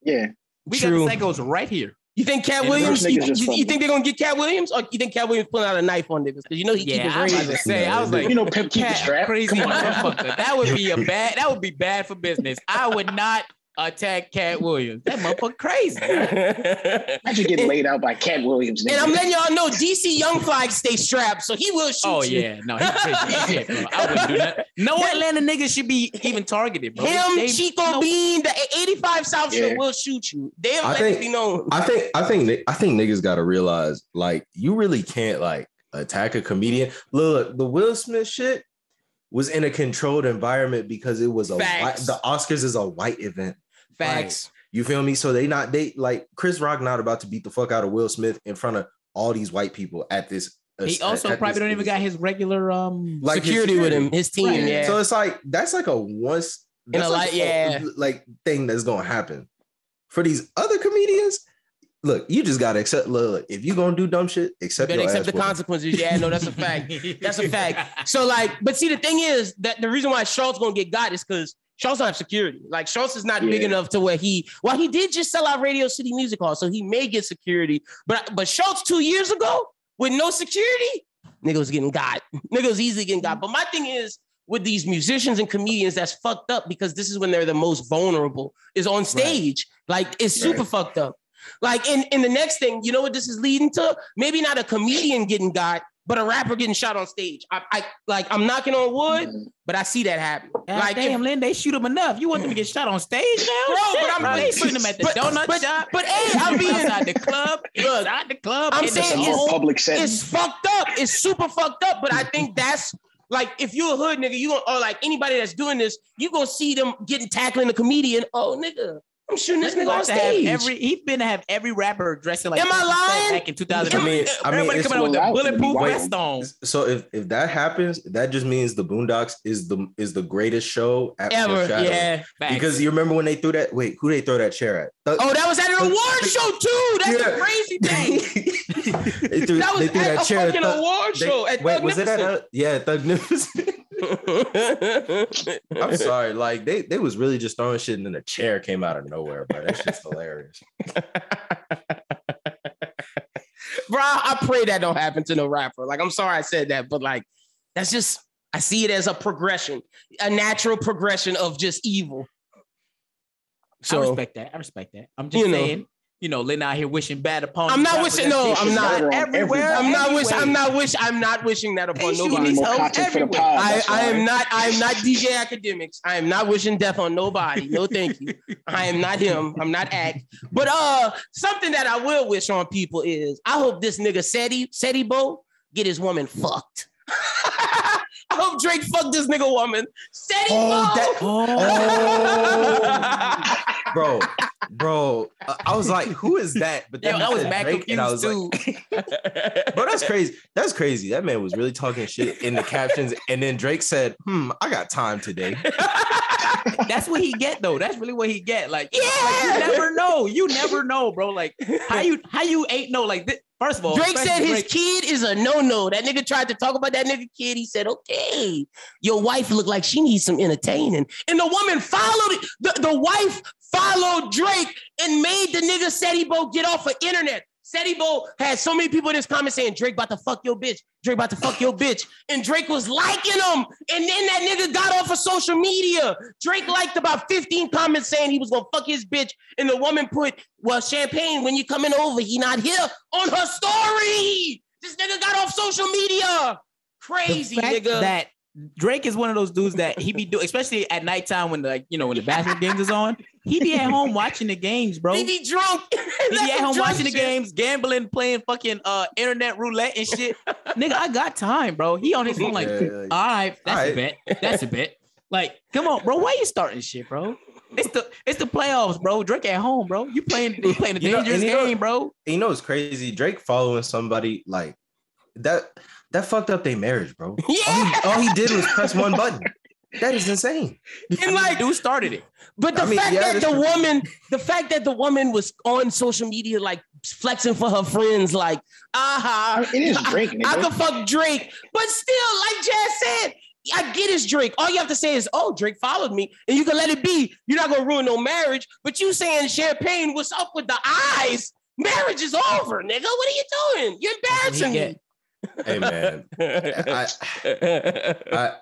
Yeah. We True. got the psychos right here. You think Cat And Williams? You, you- you think they're gonna get Katt Williams, or you think Katt Williams pulling out a knife on niggas? Because you know he keep Yeah, his I was about to say. I was like, You know, pimp keep the Cat, strap. crazy motherfucker. That would be a bad. That would be bad for business. I would not attack Katt Williams. That motherfucker crazy. Imagine getting laid out by Katt Williams. And. I'm letting y'all know DC Young Fly stay strapped, so he will shoot Oh you. yeah, no, he's crazy as shit, bro. I wouldn't do that. No Atlanta niggas should be even targeted, bro. Him, They- Chico no. Bean, the 85 South Yeah. Show will shoot you. They have I let think- it be. I think I think I think niggas gotta realize like you really can't like attack a comedian. Look, the Will Smith shit was in a controlled environment because it was a white, the Oscars is a white event. Facts. You feel me? So they not they like Chris Rock not about to beat the fuck out of Will Smith in front of all these white people at this. He at- also at probably this- don't even got his regular um like his security, with him, his team, Right. yeah. So it's like that's like a once In a that's like light- yeah. like thing that's gonna happen for these other comedians. Look, you just gotta accept. Look, look, if you gonna do dumb shit, you accept better accept the whooping. consequences. Yeah, no, that's a fact. That's a fact. So like, but see, the thing is that the reason why Schulz gonna get got is because Schulz don't have security. Like Schulz is not big enough to where he. Well, he did just sell out Radio City Music Hall, so he may get security. But but Schulz two years ago with no security, nigga was getting got. Nigga was easily getting got. But my thing is with these musicians and comedians, that's fucked up because this is when they're the most vulnerable, is on stage. Like it's super fucked up. Like in, in the next thing, you know what this is leading to? Maybe not a comedian getting got, but a rapper getting shot on stage. I, I like I'm knocking on wood, mm-hmm. but I see that happen. God like damn, Lynn, they shoot him enough. You want them to get shot on stage now? Bro, Shit, but I'm- bro, they putting them at the but- donut but- shop. but, hey, I'm being- outside the club, inside the club. I'm in saying It's a more it's- public setting. it's fucked up. It's super fucked up. But I mm-hmm. think that's like if you're a hood nigga, you gonna, or like anybody that's doing this, you gonna see them getting tackling a comedian. Oh nigga, I'm shooting this nigga on like stage. every he's been to have every rapper dressing like Am I 50 lying? back in 2000. I mean, I mean, everybody coming out with the allowed to be bulletproof vest on. So if if that happens, that just means the Boondocks is the is the greatest show at Ever, foreshadowing. yeah. Facts. Because you remember when they threw that? Wait, who they throw that chair at? Thug- Oh, that was at an award show too. That's Yeah. the crazy thing. they threw, That was they threw at that a chair. at fucking Thug- award they- show at wait, was it at Thugnificent. a, yeah, Thugnificent? I'm sorry, like they they was really just throwing shit and then a chair came out of nowhere, bro. That's just hilarious. Bro, I pray that don't happen to no rapper. Like, I'm sorry I said that, but like, that's just I see it as a progression, a natural progression of just evil. So I So respect that. I respect that. I'm just You know. Saying, you know, Lynn out here wishing bad upon. I'm not rappers wishing- no, I'm not. done everywhere. I'm not wish. anyway. I'm not wish. I'm not wishing that upon They nobody. these More hoes content for the everywhere. pod. I, I am not. I am not DJ Akademiks. I am not wishing death on nobody. No, thank you. I am not him. I'm not act. But uh, something that I will wish on people is I hope this nigga Seti Seti Bo get his woman fucked. I hope Drake fucked this nigga woman. Seti Oh, Bo. that- bro, bro. I, I was like, who is that? But then Yo, you I was Drake, and I was confused like, too. bro, that's crazy. That's crazy. That man was really talking shit in the captions, and then Drake said, "Hmm, I got time today." That's what he get though. That's really what he get. Like, Yeah. like, you never know. You never know, bro. Like how you how you ain't know. Like thi- first of all, Drake said his Drake- kid is a no-no. That nigga tried to talk about that nigga kid. He said, okay, your wife looked like she needs some entertaining. And the woman followed. The, the wife followed Drake and made the nigga Setibo get off of internet. Setibo had so many people in his comments saying, Drake about to fuck your bitch. Drake about to fuck your bitch. And Drake was liking him. And then that nigga got off of social media. Drake liked about 15 comments saying he was gonna fuck his bitch. And the woman put, well, champagne, when you coming over, he not here on her story. This nigga got off social media. Crazy nigga. that Drake is one of those dudes that he be doing, especially at nighttime when the like you know when the basketball games is on. He be at home watching the games, bro. he He be drunk. He be at home watching the games, gambling, playing fucking uh internet roulette and shit. Nigga, I got time, bro. He on his phone like, Yeah, yeah, all yeah. right, that's All a right. bet. That's a bet. Like, come on, bro. Why you starting shit, bro? It's the it's the playoffs, bro. Drake at home, bro. You playing you playing a dangerous you know- game, bro. And you know what's crazy? Drake following somebody like that. That fucked up their marriage, bro. All he, Yeah. all he did was press one button. That is insane. And like, dude started it. But the I mean, fact yeah, that the true. woman, the fact that the woman was on social media, like flexing for her friends, like, aha, It is Drake, I, I nigga. could fuck Drake. But still, like Jazz said, I get it's Drake. All you have to say is, oh, Drake followed me, and you can let it be. You're not gonna ruin no marriage. But you saying champagne, what's up with the eyes? Marriage is over, nigga. What are you doing? You're embarrassing me. Hey man, I, I,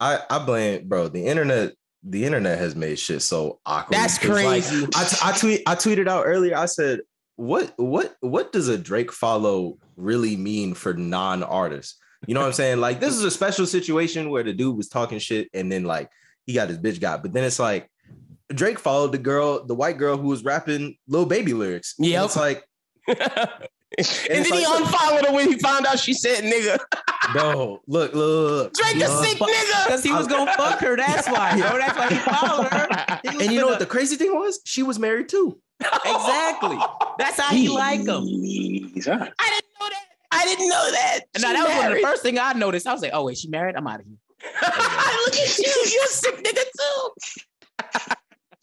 I, I blame, bro. The internet, the internet has made shit so awkward. That's 'Cause, like, crazy. I, t- I tweet, I tweeted out earlier. I said, "What, what, what does a Drake follow really mean for non-artists?" You know what I'm saying? Like, this is a special situation where the dude was talking shit, and then like he got his bitch got, but then it's like Drake followed the girl, the white girl who was rapping little baby lyrics. Yeah, it's like, and then it's he unfollowed her when he found out she said nigga. bro, look, look, look. Drake a sick nigga. Because he was gonna fuck her. That's why, bro. That's why he followed her. He And you know gonna- what the crazy thing was? She was married too. exactly. That's how he like him. I didn't know that. I didn't know that. And now She that was one of the first thing I noticed. I was like, oh wait, she married? I'm out of here. Look at you. You a sick nigga too.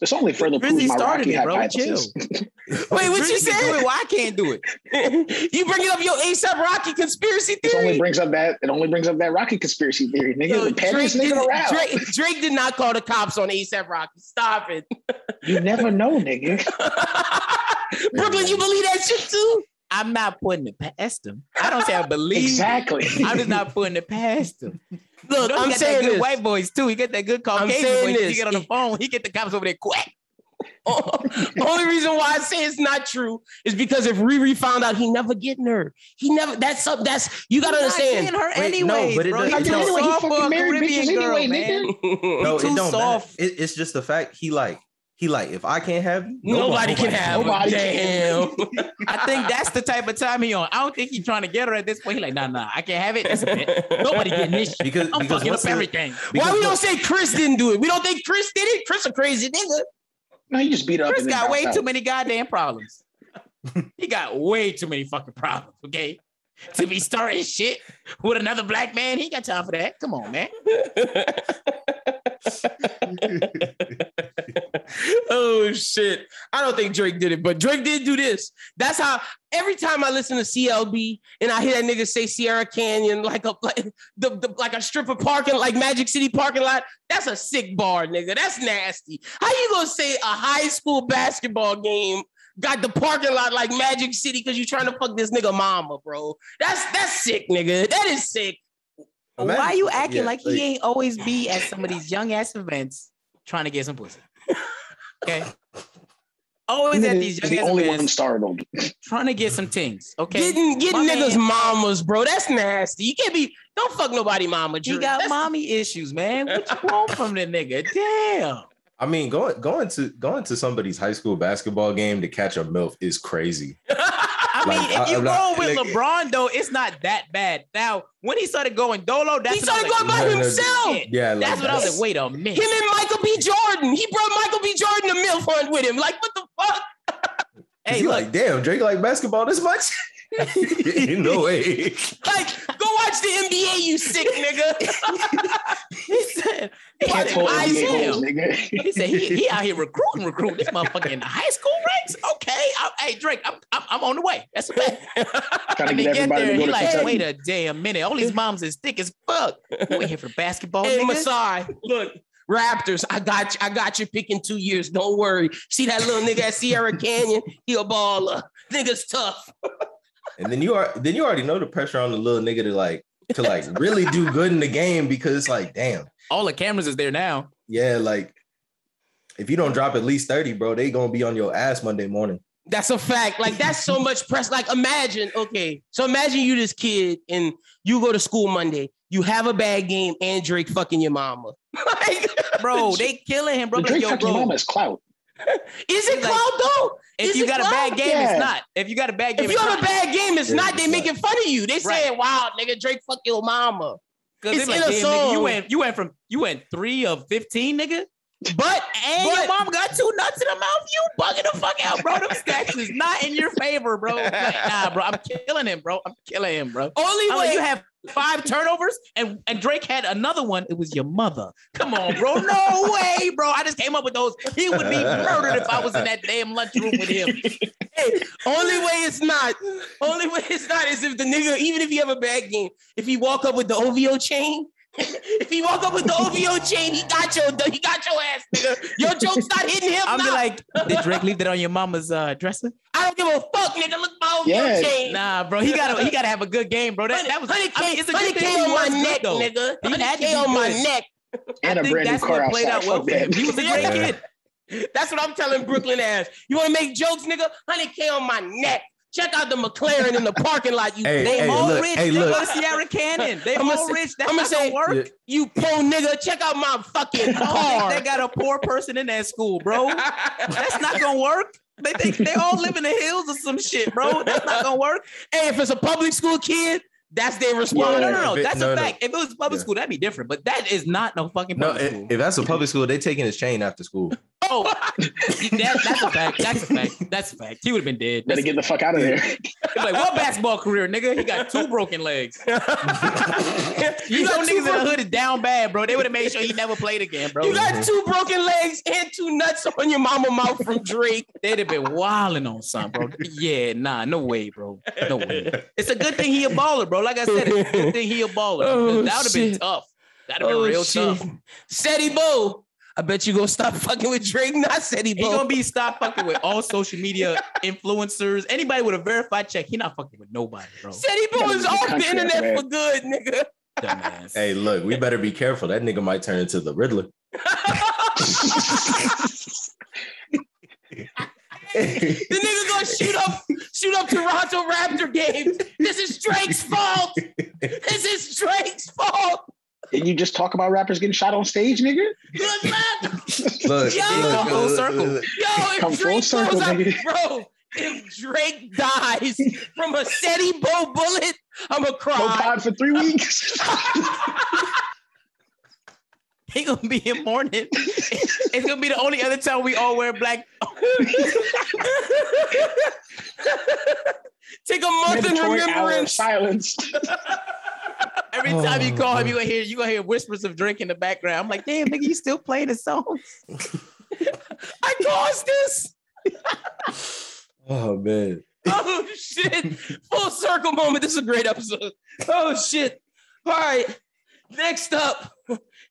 This only further proof Drizzy my started Rocky it, bro. hypothesis. Wait, what you Drizzy said? Why I can't do it? you bringing up your ASAP Rocky conspiracy This only theory? brings up that it only brings up that Rocky conspiracy theory, nigga. Yo, the pettiest nigga did, around. Drake, Drake did not call the cops on ASAP Rocky. Stop it. You never know, nigga. Brooklyn, you believe that shit too? I'm not putting it past him. I don't say I believe. Exactly. I'm just not putting it past him. Look, You he I'm got saying that good this. white voice too. He got that good Caucasian saying voice. He get on the phone. He get the cops over there quick. Oh, only reason why I say it's not true is because if Riri found out he never getting her, he never. That's up. That's you gotta He's understand. getting her Wait, no, but it bro. doesn't- He's no. too Anyway, he soft for fucking a married Caribbean bitches girl, anyway, man. nigga. no, too it don't soft. It, it's just the fact he like he like if I can't have you, Nobody can have. Nobody her. Damn. I think that's the type of time he on. I don't think he's trying to get her at this point. He like, nah, nah, I can't have it. That's a bit. Nobody getting this shit. because I'm because fucking up the- everything. Why we don't say Chris didn't do it? We don't think Chris did it. Chris a crazy nigga. No, he just beat up. Chris and got way bounced too many goddamn problems. he got way too many fucking problems. Okay. To be starting shit with another black man, he got time for that. Come on, man. oh shit! I don't think Drake did it, but Drake did do this. That's how every time I listen to CLB and I hear that nigga say Sierra Canyon like a like the, the like a strip of parking like Magic City parking lot. That's a sick bar, nigga. That's nasty. How you gonna say a high school basketball game? Got the parking lot like Magic City because you trying to fuck this nigga mama, bro. That's that's sick, nigga. That is sick. Why are you acting Yeah, like he ain't always be at some of these young ass events trying to get some pussy? Okay. Always at these He's young the only one events startled. trying to get some things. Okay. Getting getting My niggas man- mamas, bro. That's nasty. You can't be. Don't fuck nobody, mama. He Drake. got That's- mommy issues, man. What you want from the nigga? Damn. I mean, going going to going to somebody's high school basketball game to catch a milf is crazy. I mean, Like, if you uh, I'm roll with like- LeBron though, it's not that bad. Now, when he started going dolo, that's He when I started was going like, by No, no, himself. shit. Yeah, like That's what I was that's- like. Wait a minute. Him and Michael B. Jordan. He brought Michael B. Jordan to milf hunt with him. Like what the fuck? Hey, Hey, look, like, damn, Drake like basketball this much? no way. Like go watch the NBA, you sick nigga. he said, he Can't said, pull "I NBA am." nigga. He said he, he out here recruiting, recruiting this motherfucker in the high school ranks. Okay, I, hey Drake, I'm, I'm I'm on the way. That's a fact. Trying to get get everybody there. to He go to like, Kentucky. wait a damn minute. All these moms is thick as fuck. You ain't here for basketball, hey, nigga. Masai, look. Raptors, I got you. I got you picking two years. Don't worry. See that little nigga at Sierra Canyon? He a baller. Nigga's tough. And then you are then you already know the pressure on the little nigga to like to like really do good in the game because it's like, damn, All the cameras is there now. yeah, like if you don't drop at least 30, bro, they gonna be on your ass Monday morning. That's a fact. Like that's so much press. Like imagine, okay, so imagine you this kid and you go to school Monday. You have a bad game and Drake fucking your mama. like, Bro, they killing him, bro. The Like, Drake yo, fucking bro, mama is clout. is it Like- cloud though? if Is you it got a bad game, Yeah. it's not. If you got a bad game, If you have a bad game, it's Yeah, not. They not. making fun of you. They saying, "Wow, nigga, Drake fuck your mama." 'Cause it's they in like, a damn, nigga, you went you went from you went three of fifteen, nigga. But And But- your mom got two nuts in the mouth. You bugging the fuck out, bro. Them stats is not in your favor, bro. Like, nah, bro. I'm killing him, bro. I'm killing him, bro. only I'm way like, you have five turnovers, and, and Drake had another one. It was your mother. Come on, bro. No way, bro. I just came up with those. He would be murdered if I was in that damn lunchroom with him. Hey, only way it's not. Only way it's not is if the nigga, even if you have a bad game, if he walk up with the OVO chain, if he woke up with the OVO chain, he got your he got your ass, nigga. Your joke's not hitting him. I'm be nah. like, did Drake leave that on your mama's uh, dresser? I don't give a fuck, nigga. Look at my OVO Yeah. chain. Nah, bro. He gotta he gotta have a good game, bro. That, that was hundred I mean, K, it's a good hundred thing K on my was neck, though. nigga. He Hundred had to K be on my neck. And I a think brand new that's car what played out well for him. He was a great kid. That's what I'm telling Brooklyn ass. You want to make jokes, nigga? Hundred K on my neck. Check out the McLaren in the parking lot. You Hey, They hey, all look, rich. hey, they look. go to Sierra Canyon. They I'ma all say- rich. That's I'ma not say- gonna work. you poor nigga. Check out my fucking I don't think car. they got a poor person in that school, bro. That's not gonna work. They think they all live in the hills or some shit, bro. That's not gonna work. Hey, if it's a public school kid, that's their No, response. no, no, no. if it- That's no, a no. fact. If it was public Yeah. school, that'd be different. But that is not no fucking No, public if, school. if that's a public school, they taking his chain after school. Oh, that, that's a fact. That's a fact. That's a fact. He would have been dead. Better That's get the fuck out of there. like what basketball career, nigga? He got two broken legs. You you know got niggas two in the bro- hood is down bad, bro. They would have made sure he never played again, bro. You got two broken legs and two nuts on your mama mouth from Drake. They'd have been wilding on something, bro. Yeah, nah, no way, bro. No way. It's a good thing he a baller, bro. Like I said, it's a good thing he a baller. Oh, that would have been tough. That'd have been oh, real tough. Steady Bo. I bet you gonna stop fucking with Drake. Not said he He gonna be stop fucking with all social media influencers. Anybody with a verified check, he not fucking with nobody, bro. said he gotta was leave the off the internet man. for good, nigga. Dumbass. Hey, look, we better be careful. That nigga might turn into the Riddler. The nigga gonna shoot up, shoot up Toronto Raptor games. This is Drake's fault. This is Drake's fault. Did you just talk about rappers getting shot on stage, nigga? Good rap. Look, Yo, look, come full circle. look. Yo, if Come full Drake circle, goes out, nigga. bro, if Drake dies from a SETI bow bullet, I'ma No cry. pod for three weeks. He gonna be in mourning. it's gonna be the only other time we all wear black. Take a month in Mandatory hour of remembrance. silence. Every time you oh, call him, you gonna hear you gonna hear whispers of drink in the background. I'm like, damn, nigga, you still playing the songs? I caused this. Oh man. Oh shit! Full circle moment. This is a great episode. Oh shit! All right. Next up,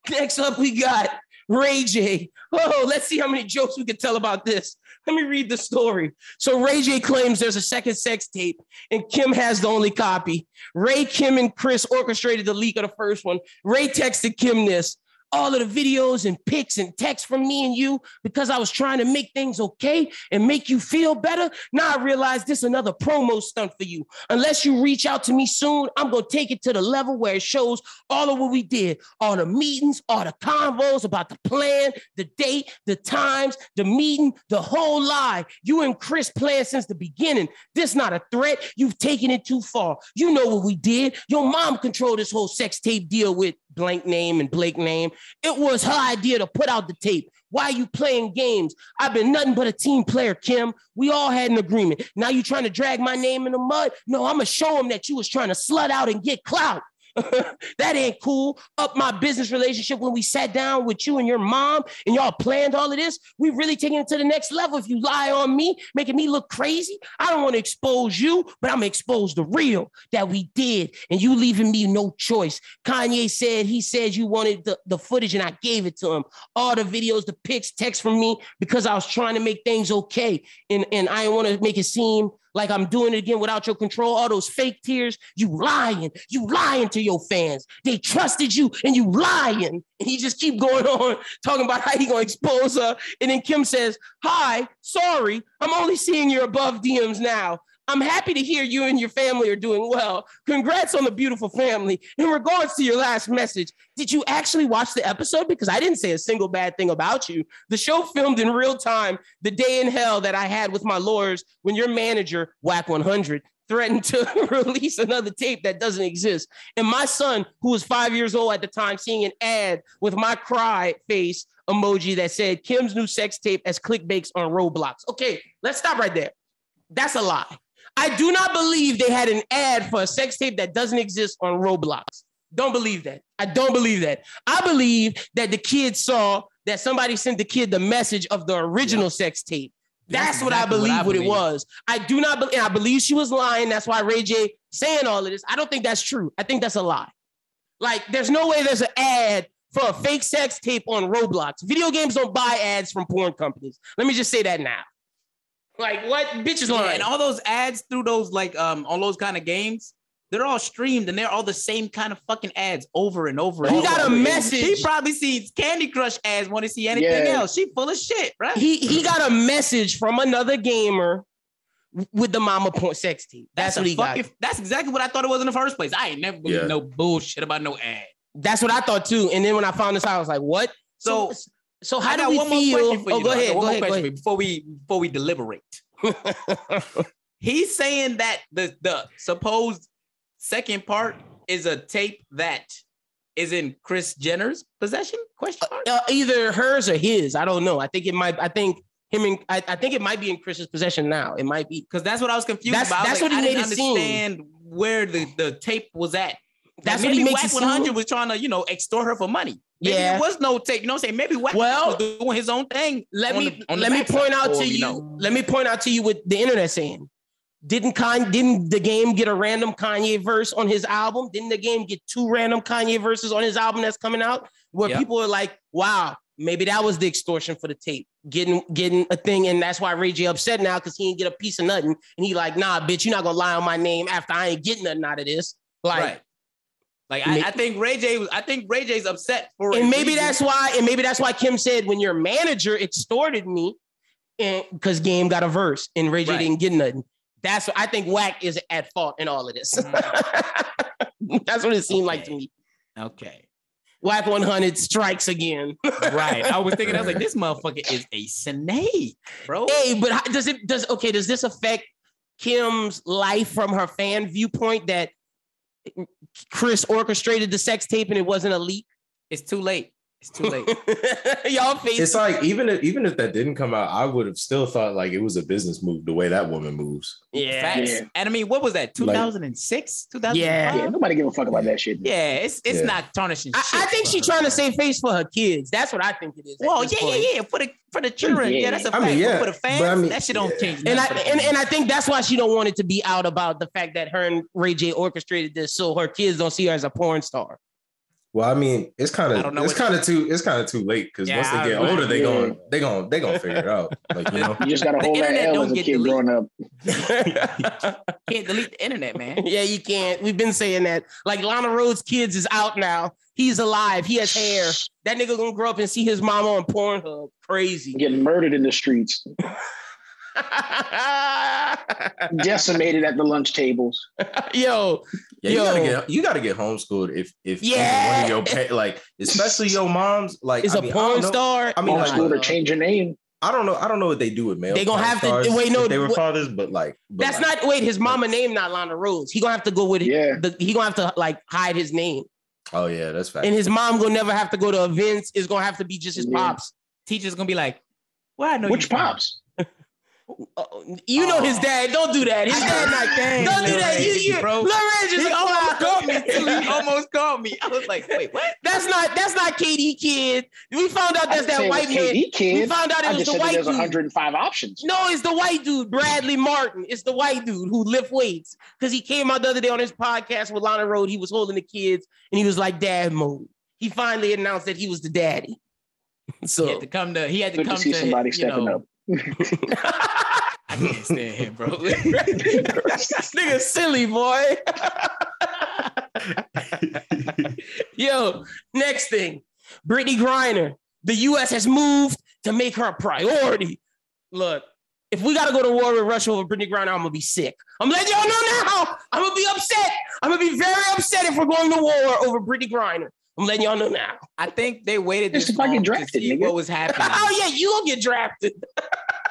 next up, we got Ray J. Oh, let's see how many jokes we can tell about this. Let me read the story. So Ray J claims there's a second sex tape, and Kim has the only copy. Ray, Kim, and Kris orchestrated the leak of the first one. Ray texted Kim this. All of the videos and pics and texts from me and you because I was trying to make things okay and make you feel better. Now I realize this is another promo stunt for you. Unless you reach out to me soon, I'm gonna take it to the level where it shows all of what we did, all the meetings, all the convos about the plan, the date, the times, the meeting, the whole lie. You and Kris planned since the beginning. This not a threat. You've taken it too far. You know what we did. Your mom controlled this whole sex tape deal with blank name and Blake name. It was her idea to put out the tape. Why are you playing games? I've been nothing but a team player, Kim. We all had an agreement. Now you trying to drag my name in the mud? No, I'm gonna show him that you was trying to slut out and get clout. that ain't cool. Up my business relationship when we sat down with you and your mom and y'all planned all of this. We really taking it to the next level. If you lie on me, making me look crazy, I don't want to expose you, but I'm gonna expose the real that we did, and you leaving me no choice. Kanye said he said you wanted the, the footage, and I gave it to him. All the videos, the pics, text from me because I was trying to make things okay, and and I want to make it seem like I'm doing it again without your control. All those fake tears, you lying, you lying to your fans. They trusted you, and you lying. And he just keep going on talking about how he gonna expose her. And then Kim says, "Hi, sorry, I'm only seeing your above DMs now." I'm happy to hear you and your family are doing well. Congrats on the beautiful family. In regards to your last message, did you actually watch the episode? Because I didn't say a single bad thing about you. The show filmed in real time the day in hell that I had with my lawyers when your manager, Wack 100, threatened to release another tape that doesn't exist. And my son, who was five years old at the time, seeing an ad with my cry face emoji that said Kim's new sex tape as clickbaits on Roblox. Okay, let's stop right there. That's a lie. I do not believe they had an ad for a sex tape that doesn't exist on Roblox. Don't believe that. I don't believe that. I believe that the kid saw that somebody sent the kid the message of the original sex tape. That's, That's what I what believe what, it was. I do not believe, I believe she was lying. That's why Ray J saying all of this. I don't think that's true. I think that's a lie. Like, there's no way there's an ad for a fake sex tape on Roblox. Video games don't buy ads from porn companies. Let me just say that now. Like, what? Bitches Yeah, lying. and all those ads through those like um all those kind of games, they're all streamed and they're all the same kind of fucking ads over and over. And He over got a message. She probably sees Candy Crush ads want to see anything Yeah. else. She full of shit, right? he he got a message from another gamer with the mama point sex tape. That's, a what he got. That's exactly what I thought it was in the first place. I ain't never believed Yeah. no bullshit about no ad. That's what I thought too. And then when I found this out, I was like, what? So So- so how I do we one more feel? question for you. oh, go though. I got ahead. One Go more ahead. Go ahead. before we before we deliberate. He's saying that the the supposed second part is a tape that is in Kris Jenner's possession? Question mark. Uh, either hers or his. I don't know. I think it might. I think him and I, I think it might be in Kris's possession now. It might be. Because that's what I was confused That's- about. That's like, what he I didn't made it seem. understand where the, the tape was at. That's Like, what he maybe makes seem. 100 was trying to, you know, extort her for money. Maybe Yeah. there was no tape. You know what I'm saying? Maybe Wack Well, was doing his own thing. Let me the- let me point out to you. know. Let me point out to you what the internet saying. Didn't Kanye, didn't the game get a random Kanye verse on his album? Didn't the game get two random Kanye verses on his album that's coming out? Where Yeah. people are like, "Wow, Maybe that was the extortion for the tape, getting getting a thing, and that's why Ray J upset now because he didn't get a piece of nothing, and he like, nah, bitch, you're not gonna lie on my name after I ain't getting nothing out of this. Like, right. Like I, I think Ray J was. I think Ray J's upset for. and maybe reason. that's why, and maybe that's why Kim said when your manager extorted me, and because Game got a verse and Ray J Right. didn't get nothing. That's what I think. Wack is at fault in all of this. Mm. that's what it seemed like to me. okay. Wack 100 strikes again. Right. I was thinking. I was like, this motherfucker is a snake, bro. Hey, but how, does it does okay? Does this affect Kim's life from her fan viewpoint that Kris orchestrated the sex tape and it wasn't a leak? It's too late. It's too late. Y'all face It's like even if even if that didn't come out, I would have still thought like it was a business move the way that woman moves. yeah. Facts. Yeah. And I mean, what was that? 2006? 2005? Yeah. Yeah, nobody give a fuck about that shit. Yeah, it's it's Yeah. not tarnishing. I, shit I think she's trying to save face for her kids. That's what I think it is. Well, yeah, point. yeah, yeah. For the for the children, yeah, Yeah. that's a I fact. mean, yeah, for the fans, but I mean, that shit don't yeah. change. And I nothing for the and, and I think that's why she don't want it to be out about the fact that her and Ray J orchestrated this, so her kids don't see her as a porn star. Well, I mean, it's kind of it's kind of too it's kind of too late because Yeah, once they get agree. older, they Yeah. going they going they gonna figure it out. Like you know, You just gotta The hold that internet L don't as a get kid deleted. growing up. can't delete the internet, man. yeah, you can't. We've been saying that. Like Lana Rhoades' kids is out now. He's alive. He has hair. That nigga gonna grow up and see his mama on Pornhub. Crazy. Getting murdered in the streets, decimated at the lunch tables. Yo, yeah, you Yo. gotta get you gotta get homeschooled if if Yeah. one of your pa- like especially your moms like is I a mean, porn don't star. I mean, like, Homeschooled or uh, change your name. I don't know I don't know what they do with male. They gonna porn have to- stars wait, no, they were fathers, but like but That's like, not wait. His mama name not Lana Rose. He gonna have to go with Yeah. the. He gonna have to like hide his name, Oh yeah, that's fact. and his mom gonna never have to go to events. It's gonna have to be just his Yeah. pops. Teacher's gonna be like, "Well, I know Which you from?" pops? Uh, you know his dad. Don't do that. His dad not. Dang, Don't do that. You, you, bro. Lil Reggie He almost clown. called me. He almost called me. I was like, "Wait, what?" That's not. That's not KD kid. We found out that's that white man. KD kid. We found out it I was just the said that white there's dude. 105 options. No, it's the white dude, Bradley Martin. It's the white dude who lift weights. Because he came out the other day on his podcast with Lana Road. He was holding the kids and he was like dad mode. He finally announced that he was the daddy. So He So had to come to. He had to Good come to see to. somebody you stepping know, up. I can't stand him, bro. nigga silly boy. Yo, next thing. Brittney Griner. The US has moved to make her a priority. Look, if we gotta go to war with Russia over Brittney Griner, I'm gonna be sick. I'm letting y'all know now. I'm gonna be upset. I'm gonna be very upset if we're going to war over Brittney Griner. I'm letting y'all know now. I think they waited this if I get long to see nigga. what was happening. Oh yeah, you gonna get drafted.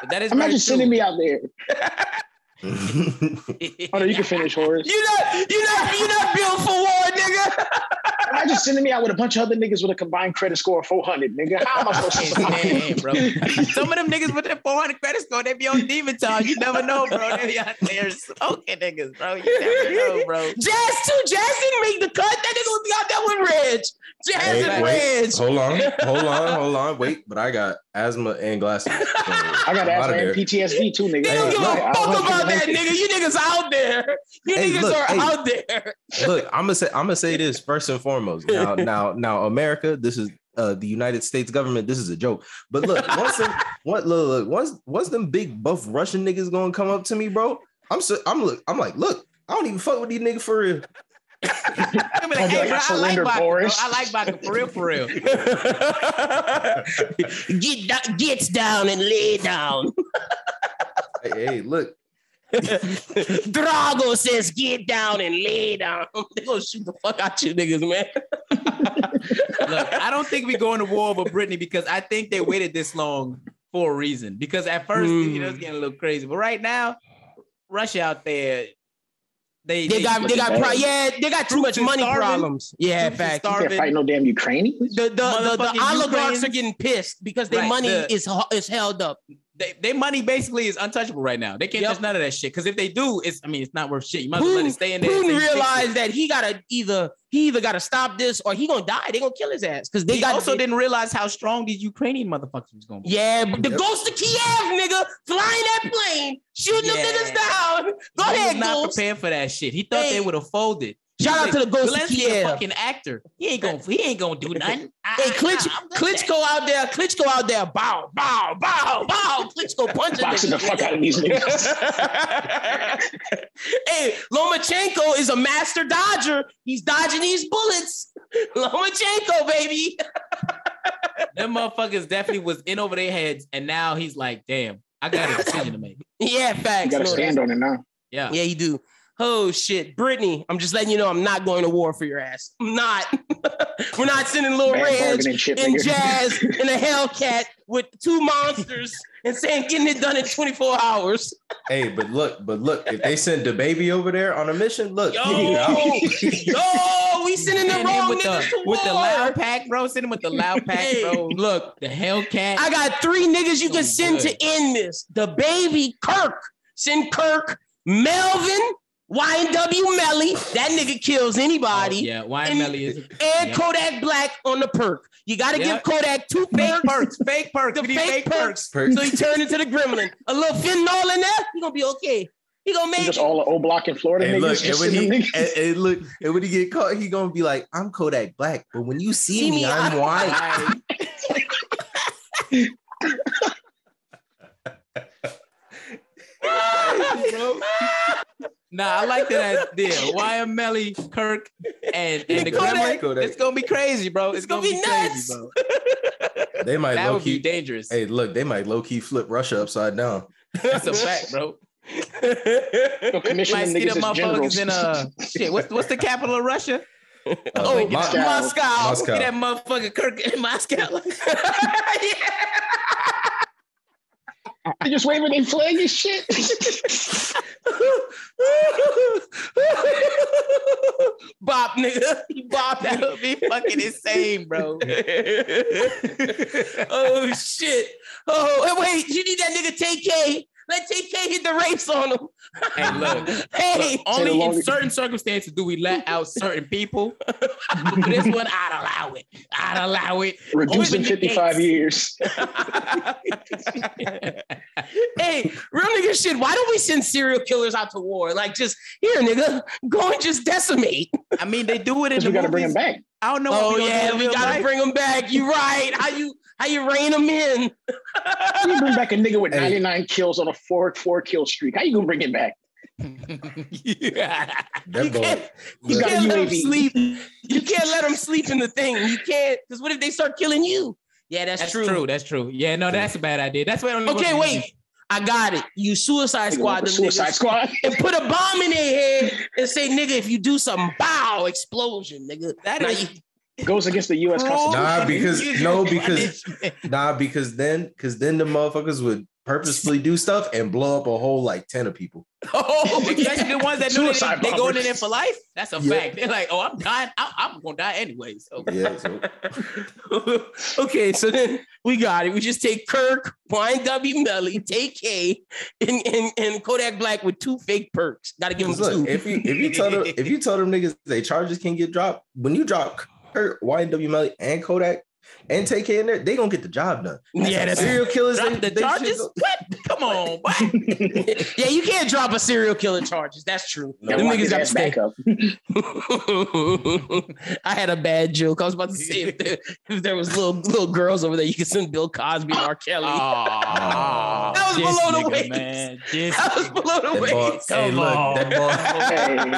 that is Imagine sending me out there. Oh no, you can finish, Horace. You not, you not, you not built for war, nigga. Imagine sending me out with a bunch of other niggas with a combined credit score of 400, nigga. How am I supposed to Can't stand survive? him, bro. Some of them niggas with that 400 credit score, they be on demon time. You never know, bro. They be out there smoking niggas, bro. You never know, bro. Jazz too. Jazz didn't make the cut. That nigga would be out there with Reg. Jazz Hey, and wait, Reg. hold on, hold on, hold on, wait. But I got asthma and glasses. So I got I'm asthma and there. PTSD too, nigga. They don't Hey, give look, a I fuck about you to that, nigga. You niggas out there. You Hey, niggas look, are hey. out there. Look, I'm gonna say I'm gonna say this first and foremost. Now, now, now, America. This is uh, the United States government. This is a joke. But look, once them, what look, look, once once them big buff Russian niggas gonna come up to me, bro. I'm so I'm look. I'm like, look, I don't even fuck with these niggas for real. I be like, I'll hey, bro, I I like surrender, vodka, bro. I like vodka for real, for real. Get da- gets down and lay down. Hey, hey, look, Drago says, "Get down and lay down." They're gonna shoot the fuck out you niggas, man. Look, I don't think we go into war over Brittney because I think they waited this long for a reason. Because at first, you know, it's hmm. getting a little crazy, but right now, Russia out there, they They got, they got, pro- yeah, they got too much money starving. problems. Yeah, Troops fact. You starving. can't fight no damn Ukrainians. The the, the, the Motherfucking oligarchs Ukrainians. are getting pissed because their Right, money the- is is held up. They, their money basically is untouchable right now. They can't Yep. touch none of that shit. Because if they do, it's I mean, it's not worth shit. You might as well let it stay in there. Putin until you fix it. realized that he gotta either he either gotta stop this or he gonna die. They gonna kill his ass because they He got also didn't realize how strong these Ukrainian motherfuckers was gonna be. Yeah, but the Yep. ghost of Kiev, nigga, flying that plane, shooting Yeah. them niggas down. Go he ahead, was not ghost. prepared for that shit. He thought Hey. they would have folded. Shout out to the Ghost of Zelensky a Kiev. fucking actor. He ain't gonna he ain't gonna do nothing. Hey, Klitsch, Klitschko out there, Klitschko out there, bow, bow, bow, bow. Klitschko punching Boxing the fuck out of these niggas. hey, Lomachenko is a master dodger. He's dodging these bullets. Lomachenko, baby. Them motherfuckers definitely was in over their heads, and now he's like, damn, I got a decision to make. Yeah, facts. You gotta stand on it now. Yeah. Yeah, you do. Oh shit, Brittney, I'm just letting you know I'm not going to war for your ass. I'm not. We're not sending little Bad Reds and. Jazz in a Hellcat with two monsters and saying getting it done in 24 hours. Hey, but look, but look, if they send the baby over there on a mission, look, Yo, he out. yo, we sending the Send wrong with niggas the to with the loud pack, bro. Send him with the loud pack, Hey, bro. look, The Hellcat. I got three niggas you can send good. to end this. The baby Kirk. Send Kirk, Melvin, YNW Melly. That nigga kills anybody. Oh, yeah, Wine And- Melly is And Yeah. Kodak Black on the perk. You got to Yeah. give Kodak two fake perks. perks, fake perks. The fake, fake perks. perks. So he turned into the gremlin. A little fentanyl in there, he gonna be okay. He gonna make Just it. all the O block in Florida And niggas. look, and just when he sending and, and look, and when he get caught, he gonna be like, "I'm Kodak Black," but when you see, See me, me, I'm I'm white. Nah, I like that idea. YNW Melly, Kirk, and, and the Kodak. Gremlin. It's gonna be crazy, bro. It's, gonna, gonna be, be crazy, nuts. bro. They might That low would be key. dangerous. Hey, look, they might low key flip Russia upside down. That's a fact, bro. Go commission Might them see niggas them motherfuckers in uh shit. What's what's the capital of Russia? oh, Mo- Moscow. Moscow. Moscow. Get that motherfucker Kirk in Moscow. They just waving their flag and shit. Bop, nigga. He bop that that. would be fucking insane, bro. oh shit. Oh, wait, you need that nigga TK. Let TK hit the race on him. Hey, look. Hey, Look, only in longer- certain circumstances do we let out certain people. This one, I'd allow it. I'd allow it. Reducing Open 55 gates. years. hey, real nigga shit. Why don't we send serial killers out to war? Like, just here, nigga, go and just decimate. I mean, they do it in Because the we got to bring them back. I don't know. Oh if we gonna yeah, do it in we gotta life. bring them back. You right? How you how you rein them in? How you bring back a nigga with Hey. 99 kills on a four four kill streak? How you gonna bring him back? yeah. That You boy, can't, You you can't let them UAV. sleep. You can't let them sleep in the thing. You can't, because what if they start killing you? Yeah, that's, That's true. true. That's true. Yeah, no, that's a bad idea. That's why. I don't Okay, what- wait. I got it. You suicide squad them Suicide niggas Squad. and put a bomb in their head and say, nigga, if you do something, bow, explosion, nigga. That Now is- you- Goes against the U.S. Constitution. Nah, because no, because punishment. nah, because then, because then the motherfuckers would purposefully do stuff and blow up a whole like ten of people. oh, Especially the ones that know they, they going in there for life. That's a Yeah. fact. They're like, oh, I'm dying. I, I'm gonna die anyways. So. Yeah, so okay, so then we got it. We just take Kirk, YNW Melly, take K, and, and, and Kodak Black with two fake perks. Gotta give them 'Cause look, two. if you if you tell them if you tell them niggas they charges can get dropped when you drop Kirk, YNW Melly, and Kodak and take care in there, they gonna get the job done. yeah, that's Serial killers, Drop they, the they charges? shit What? Come on, boy. yeah, you can't drop a serial killer charges. That's true. Yeah, Them niggas got to ass stay. up. I had a bad joke. I was about to say if there, if there was little little girls over there, you could send Bill Cosby and R. Kelly. Aw, ah. That was this below the waist. Man. This that was nigga. below the That ball, waist. hey, Come look, on. that ball,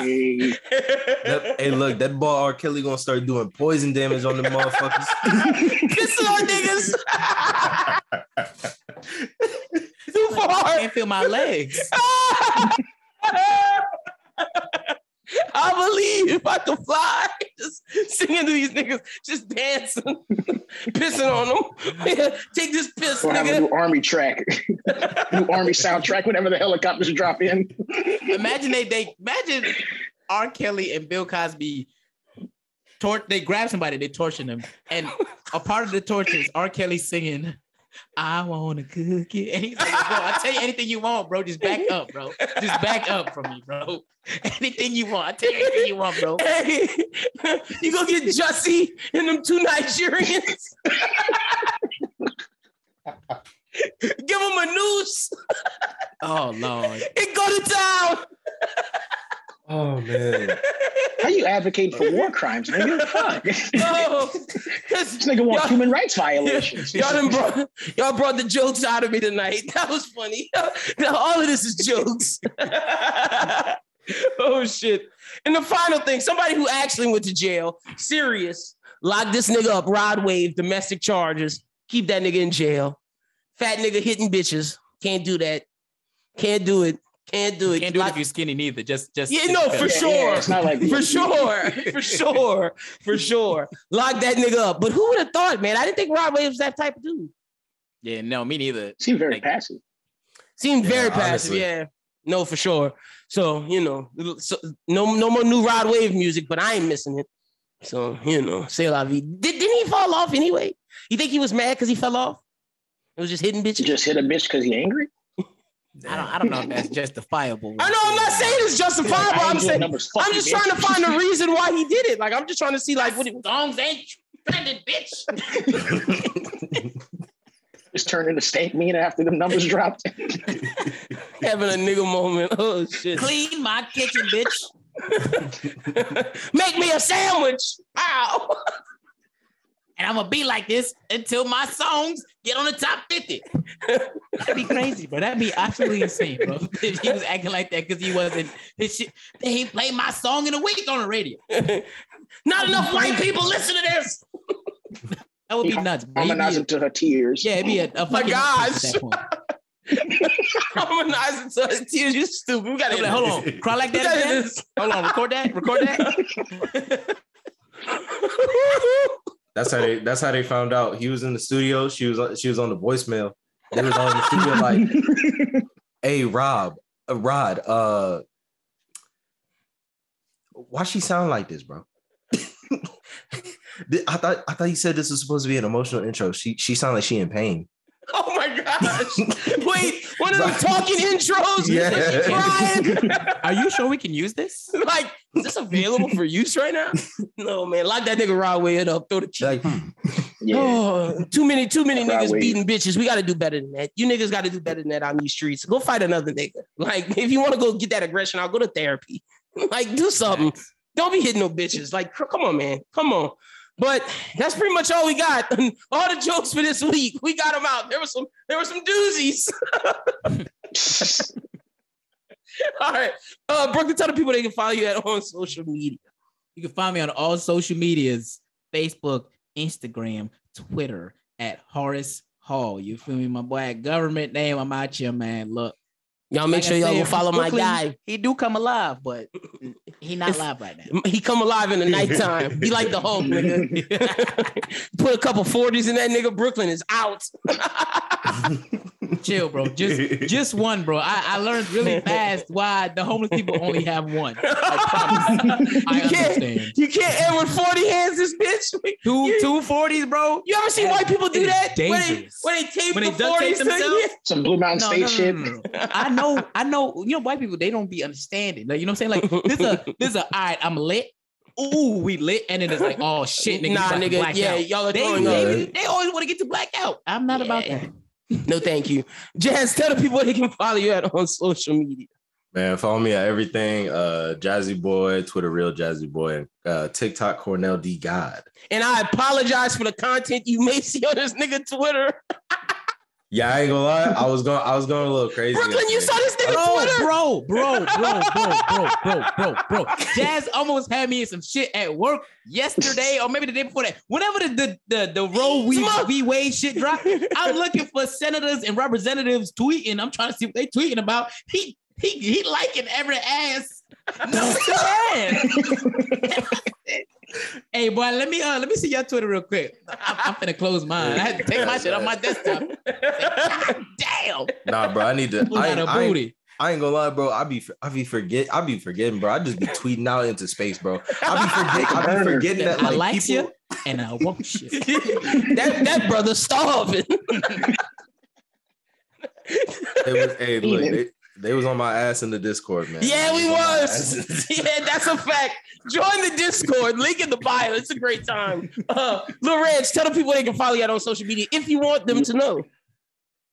Hey, hey, look, that ball R. Kelly gonna start doing poison damage on the motherfuckers. Pissing on niggas. Too I far. can't feel my legs. I believe if I could fly, just singing to these niggas, just dancing, pissing on them. Take this piss, we'll have a nigga. new army track, new army soundtrack whenever the helicopters drop in. Imagine they they imagine R. Kelly and Bill Cosby. Tor- they grab somebody, they torture them, and a part of the torture is R. Kelly singing, "I want to cook it," and he's like, "Bro, I'll tell you anything you want, bro. Just back up, bro. Just back up from me, bro. Anything you want, I tell you anything you want, bro." Hey, you go get Jussie and them two Nigerians. Give them a noose Oh lord, and go to town. Oh man. How you advocate for war crimes, nigga? Fuck. Oh, this nigga want Y'all- human rights violations. y'all, brought, y'all brought the jokes out of me tonight. That was funny. Now, all of this is jokes. oh shit. And the final thing, somebody who actually went to jail, serious, lock this nigga up, rod wave, domestic charges, keep that nigga in jail. Fat nigga hitting bitches. Can't do that. Can't do it. Can't do it. Can't do it Lock- if you're skinny neither. Just just yeah, no, for Yeah, sure. yeah, it's not like for sure. For sure. For sure. Lock that nigga up. But who would have thought, man? I didn't think Rod Wave was that type of dude. Yeah, no, me neither. Seem very Like- passive. Seemed very Yeah, passive, honestly. yeah. No, for sure. So, you know, so, no, no more new Rod Wave music, but I ain't missing it. So, you know, say la vie. Did, didn't he fall off anyway? You think he was mad because he fell off? It was just hitting You bitches. just hit a bitch because he angry. I don't I don't know if that's justifiable. I know I'm not saying it's justifiable. I ain't I'm saying numbers. I'm just bitch. trying to find the reason why he did it. Like I'm just trying to see like what it, songs ain't trending, bitch. Just turned into stank mean after the numbers dropped. Having a nigga moment. Oh shit. Clean my kitchen, bitch. Make me a sandwich. Ow. And I'm gonna be like this until my songs get on the top 50. That'd be crazy, bro. That'd be absolutely insane, bro. If he was acting like that because he wasn't his shit. He played my song in a week on the radio. Not enough white people listen to this. That would be nuts. Bro. He'd be Harmonizing a- to her tears. yeah, it'd be a, a My gosh. at that point. Harmonizing to his tears. You stupid. We gotta like, hold on, cry like that again. Hold on, record that, record that. That's how they. That's how they found out he was in the studio. She was. on- She was on the voicemail. They was on the studio like, "Hey, Rob, uh, Rod, uh, why she sound like this, bro?" I thought. I thought you said this was supposed to be an emotional intro. She. She sounded like she in pain. Oh my gosh. Wait, one of them talking intros? Yeah. Is she crying? Are you sure we can use this? like, is this available for use right now? No, man. Lock that nigga Rod Wave up. Throw the key. Like, hmm. Yeah. Oh, too many, too many Rod niggas Wave. beating bitches. We got to do better than that. You niggas got to do better than that on these streets. Go fight another nigga. Like, if you want to go get that aggression, I'll go to therapy. Like, do something. Don't be hitting no bitches. Like, come on, man. Come on. But that's pretty much all we got. all the jokes for this week. We got them out. There was some, there were some doozies. all right. Uh, Brooklyn, tell the people they can follow you at on social media. You can find me on all social medias: Facebook, Instagram, Twitter at Horace Hall. You feel me, my boy? Government name. I'm out here, man. Look, Y'all make like sure I y'all said, go follow my guy. He do come alive, but he not If- live right now. He come alive in the nighttime. Be like the Hulk, nigga. Put a couple 40s in that nigga. Brooklyn is out. Chill, bro. Just just one, bro. I, I learned really fast why the homeless people only have one. I promise. I You can't- understand. You can't end with 40 hands, this bitch. Two You- two forties, bro. You ever see white people do It is that? When they, dangerous. when they tape When the they duct tape 40s themselves? Some Blue Mountain No, State no, no, shit. no, no. I know, I know. You know, white people they don't be understanding. Like you know what I'm saying? Like this a this a all right. I'm lit. Ooh, we lit, and then it's like, oh shit, nigga, Nah, you nigga. black Yeah, out. y'all are They, throwing up. they, they always want to get to black out. I'm not about that. No, thank you. Jazz, tell the people they can follow you at on social media. Man, follow me at everything. Uh, Jazzy Boy, Twitter, real Jazzy Boy, uh, TikTok, Cornell D God. And I apologize for the content you may see on this nigga Twitter. Yeah, I ain't gonna lie. I was going. I was going a little crazy. Brooklyn, you saw this nigga Bro, Twitter? bro, bro, bro, bro, bro, bro, bro, bro. Jazz almost had me in some shit at work yesterday, or maybe the day before that. Whenever the the the, the Roe we Smoke. we Wade shit dropped, I'm looking for senators and representatives tweeting. I'm trying to see what they tweeting about. He he he liking every ass. No man. hey boy, let me uh let me see your Twitter real quick. I'm, I'm finna close mine. I had to take my shit off my desktop. God damn. Nah, bro. I need to. Pull I, ain't- a I, ain't- booty. I ain't gonna lie, bro. I be I be forget I be forgetting, bro. I just be tweeting out into space, bro. I be forget I be forgetting that I like people, you and I want you. that that brother starving. They was, hey, look, they, they was on my ass in the Discord, man. Yeah, we They was. yeah, that's a fact. Join the Discord. Link in the bio. It's a great time. Uh, Lil Reg, tell the people they can follow you out on social media if you want them to know.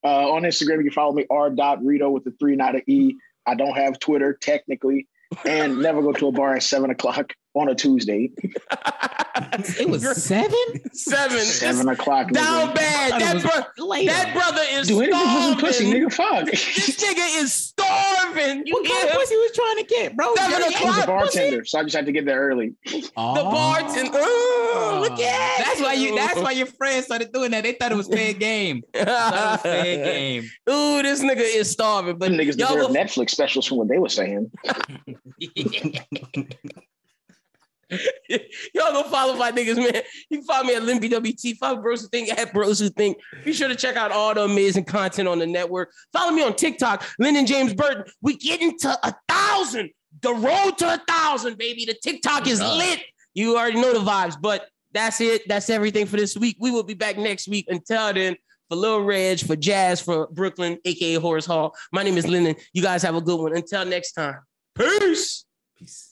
Uh, on Instagram, you can follow me r dot Rito with the three, not an e. I don't have Twitter technically, and never go to a bar at seven o'clock. On a Tuesday. It was seven. Seven. Seven o'clock. Down nigga. bad. That, bro- later. that brother is Do anything for pussy, starving. nigga. Fuck. This nigga is starving. You What kind hear of pussy was trying to get, bro? Seven Dirty I was a o'clock. bartender, so I just had to get there early. The Oh. bartender. Oh, look at That's why you. That's why your friends started doing that. They thought it was fair game. It was fair game. Ooh, this nigga is starving. But Them niggas y'all deserve go, Netflix specials from what they were saying. y'all go follow my niggas, man. You can follow me at LimbWT. Follow Bros Who Think at Bros Who Think. Be sure to check out all the amazing content on the network. Follow me on TikTok, Lyndon James Burton. We getting to a thousand. The road to a thousand, baby. The TikTok is lit. You already know the vibes, but that's it. That's everything for this week. We will be back next week. Until then, for Lil Reg, for Jazz, for Brooklyn, aka Horace Hall. My name is Lyndon. You guys have a good one. Until next time. Peace. Peace.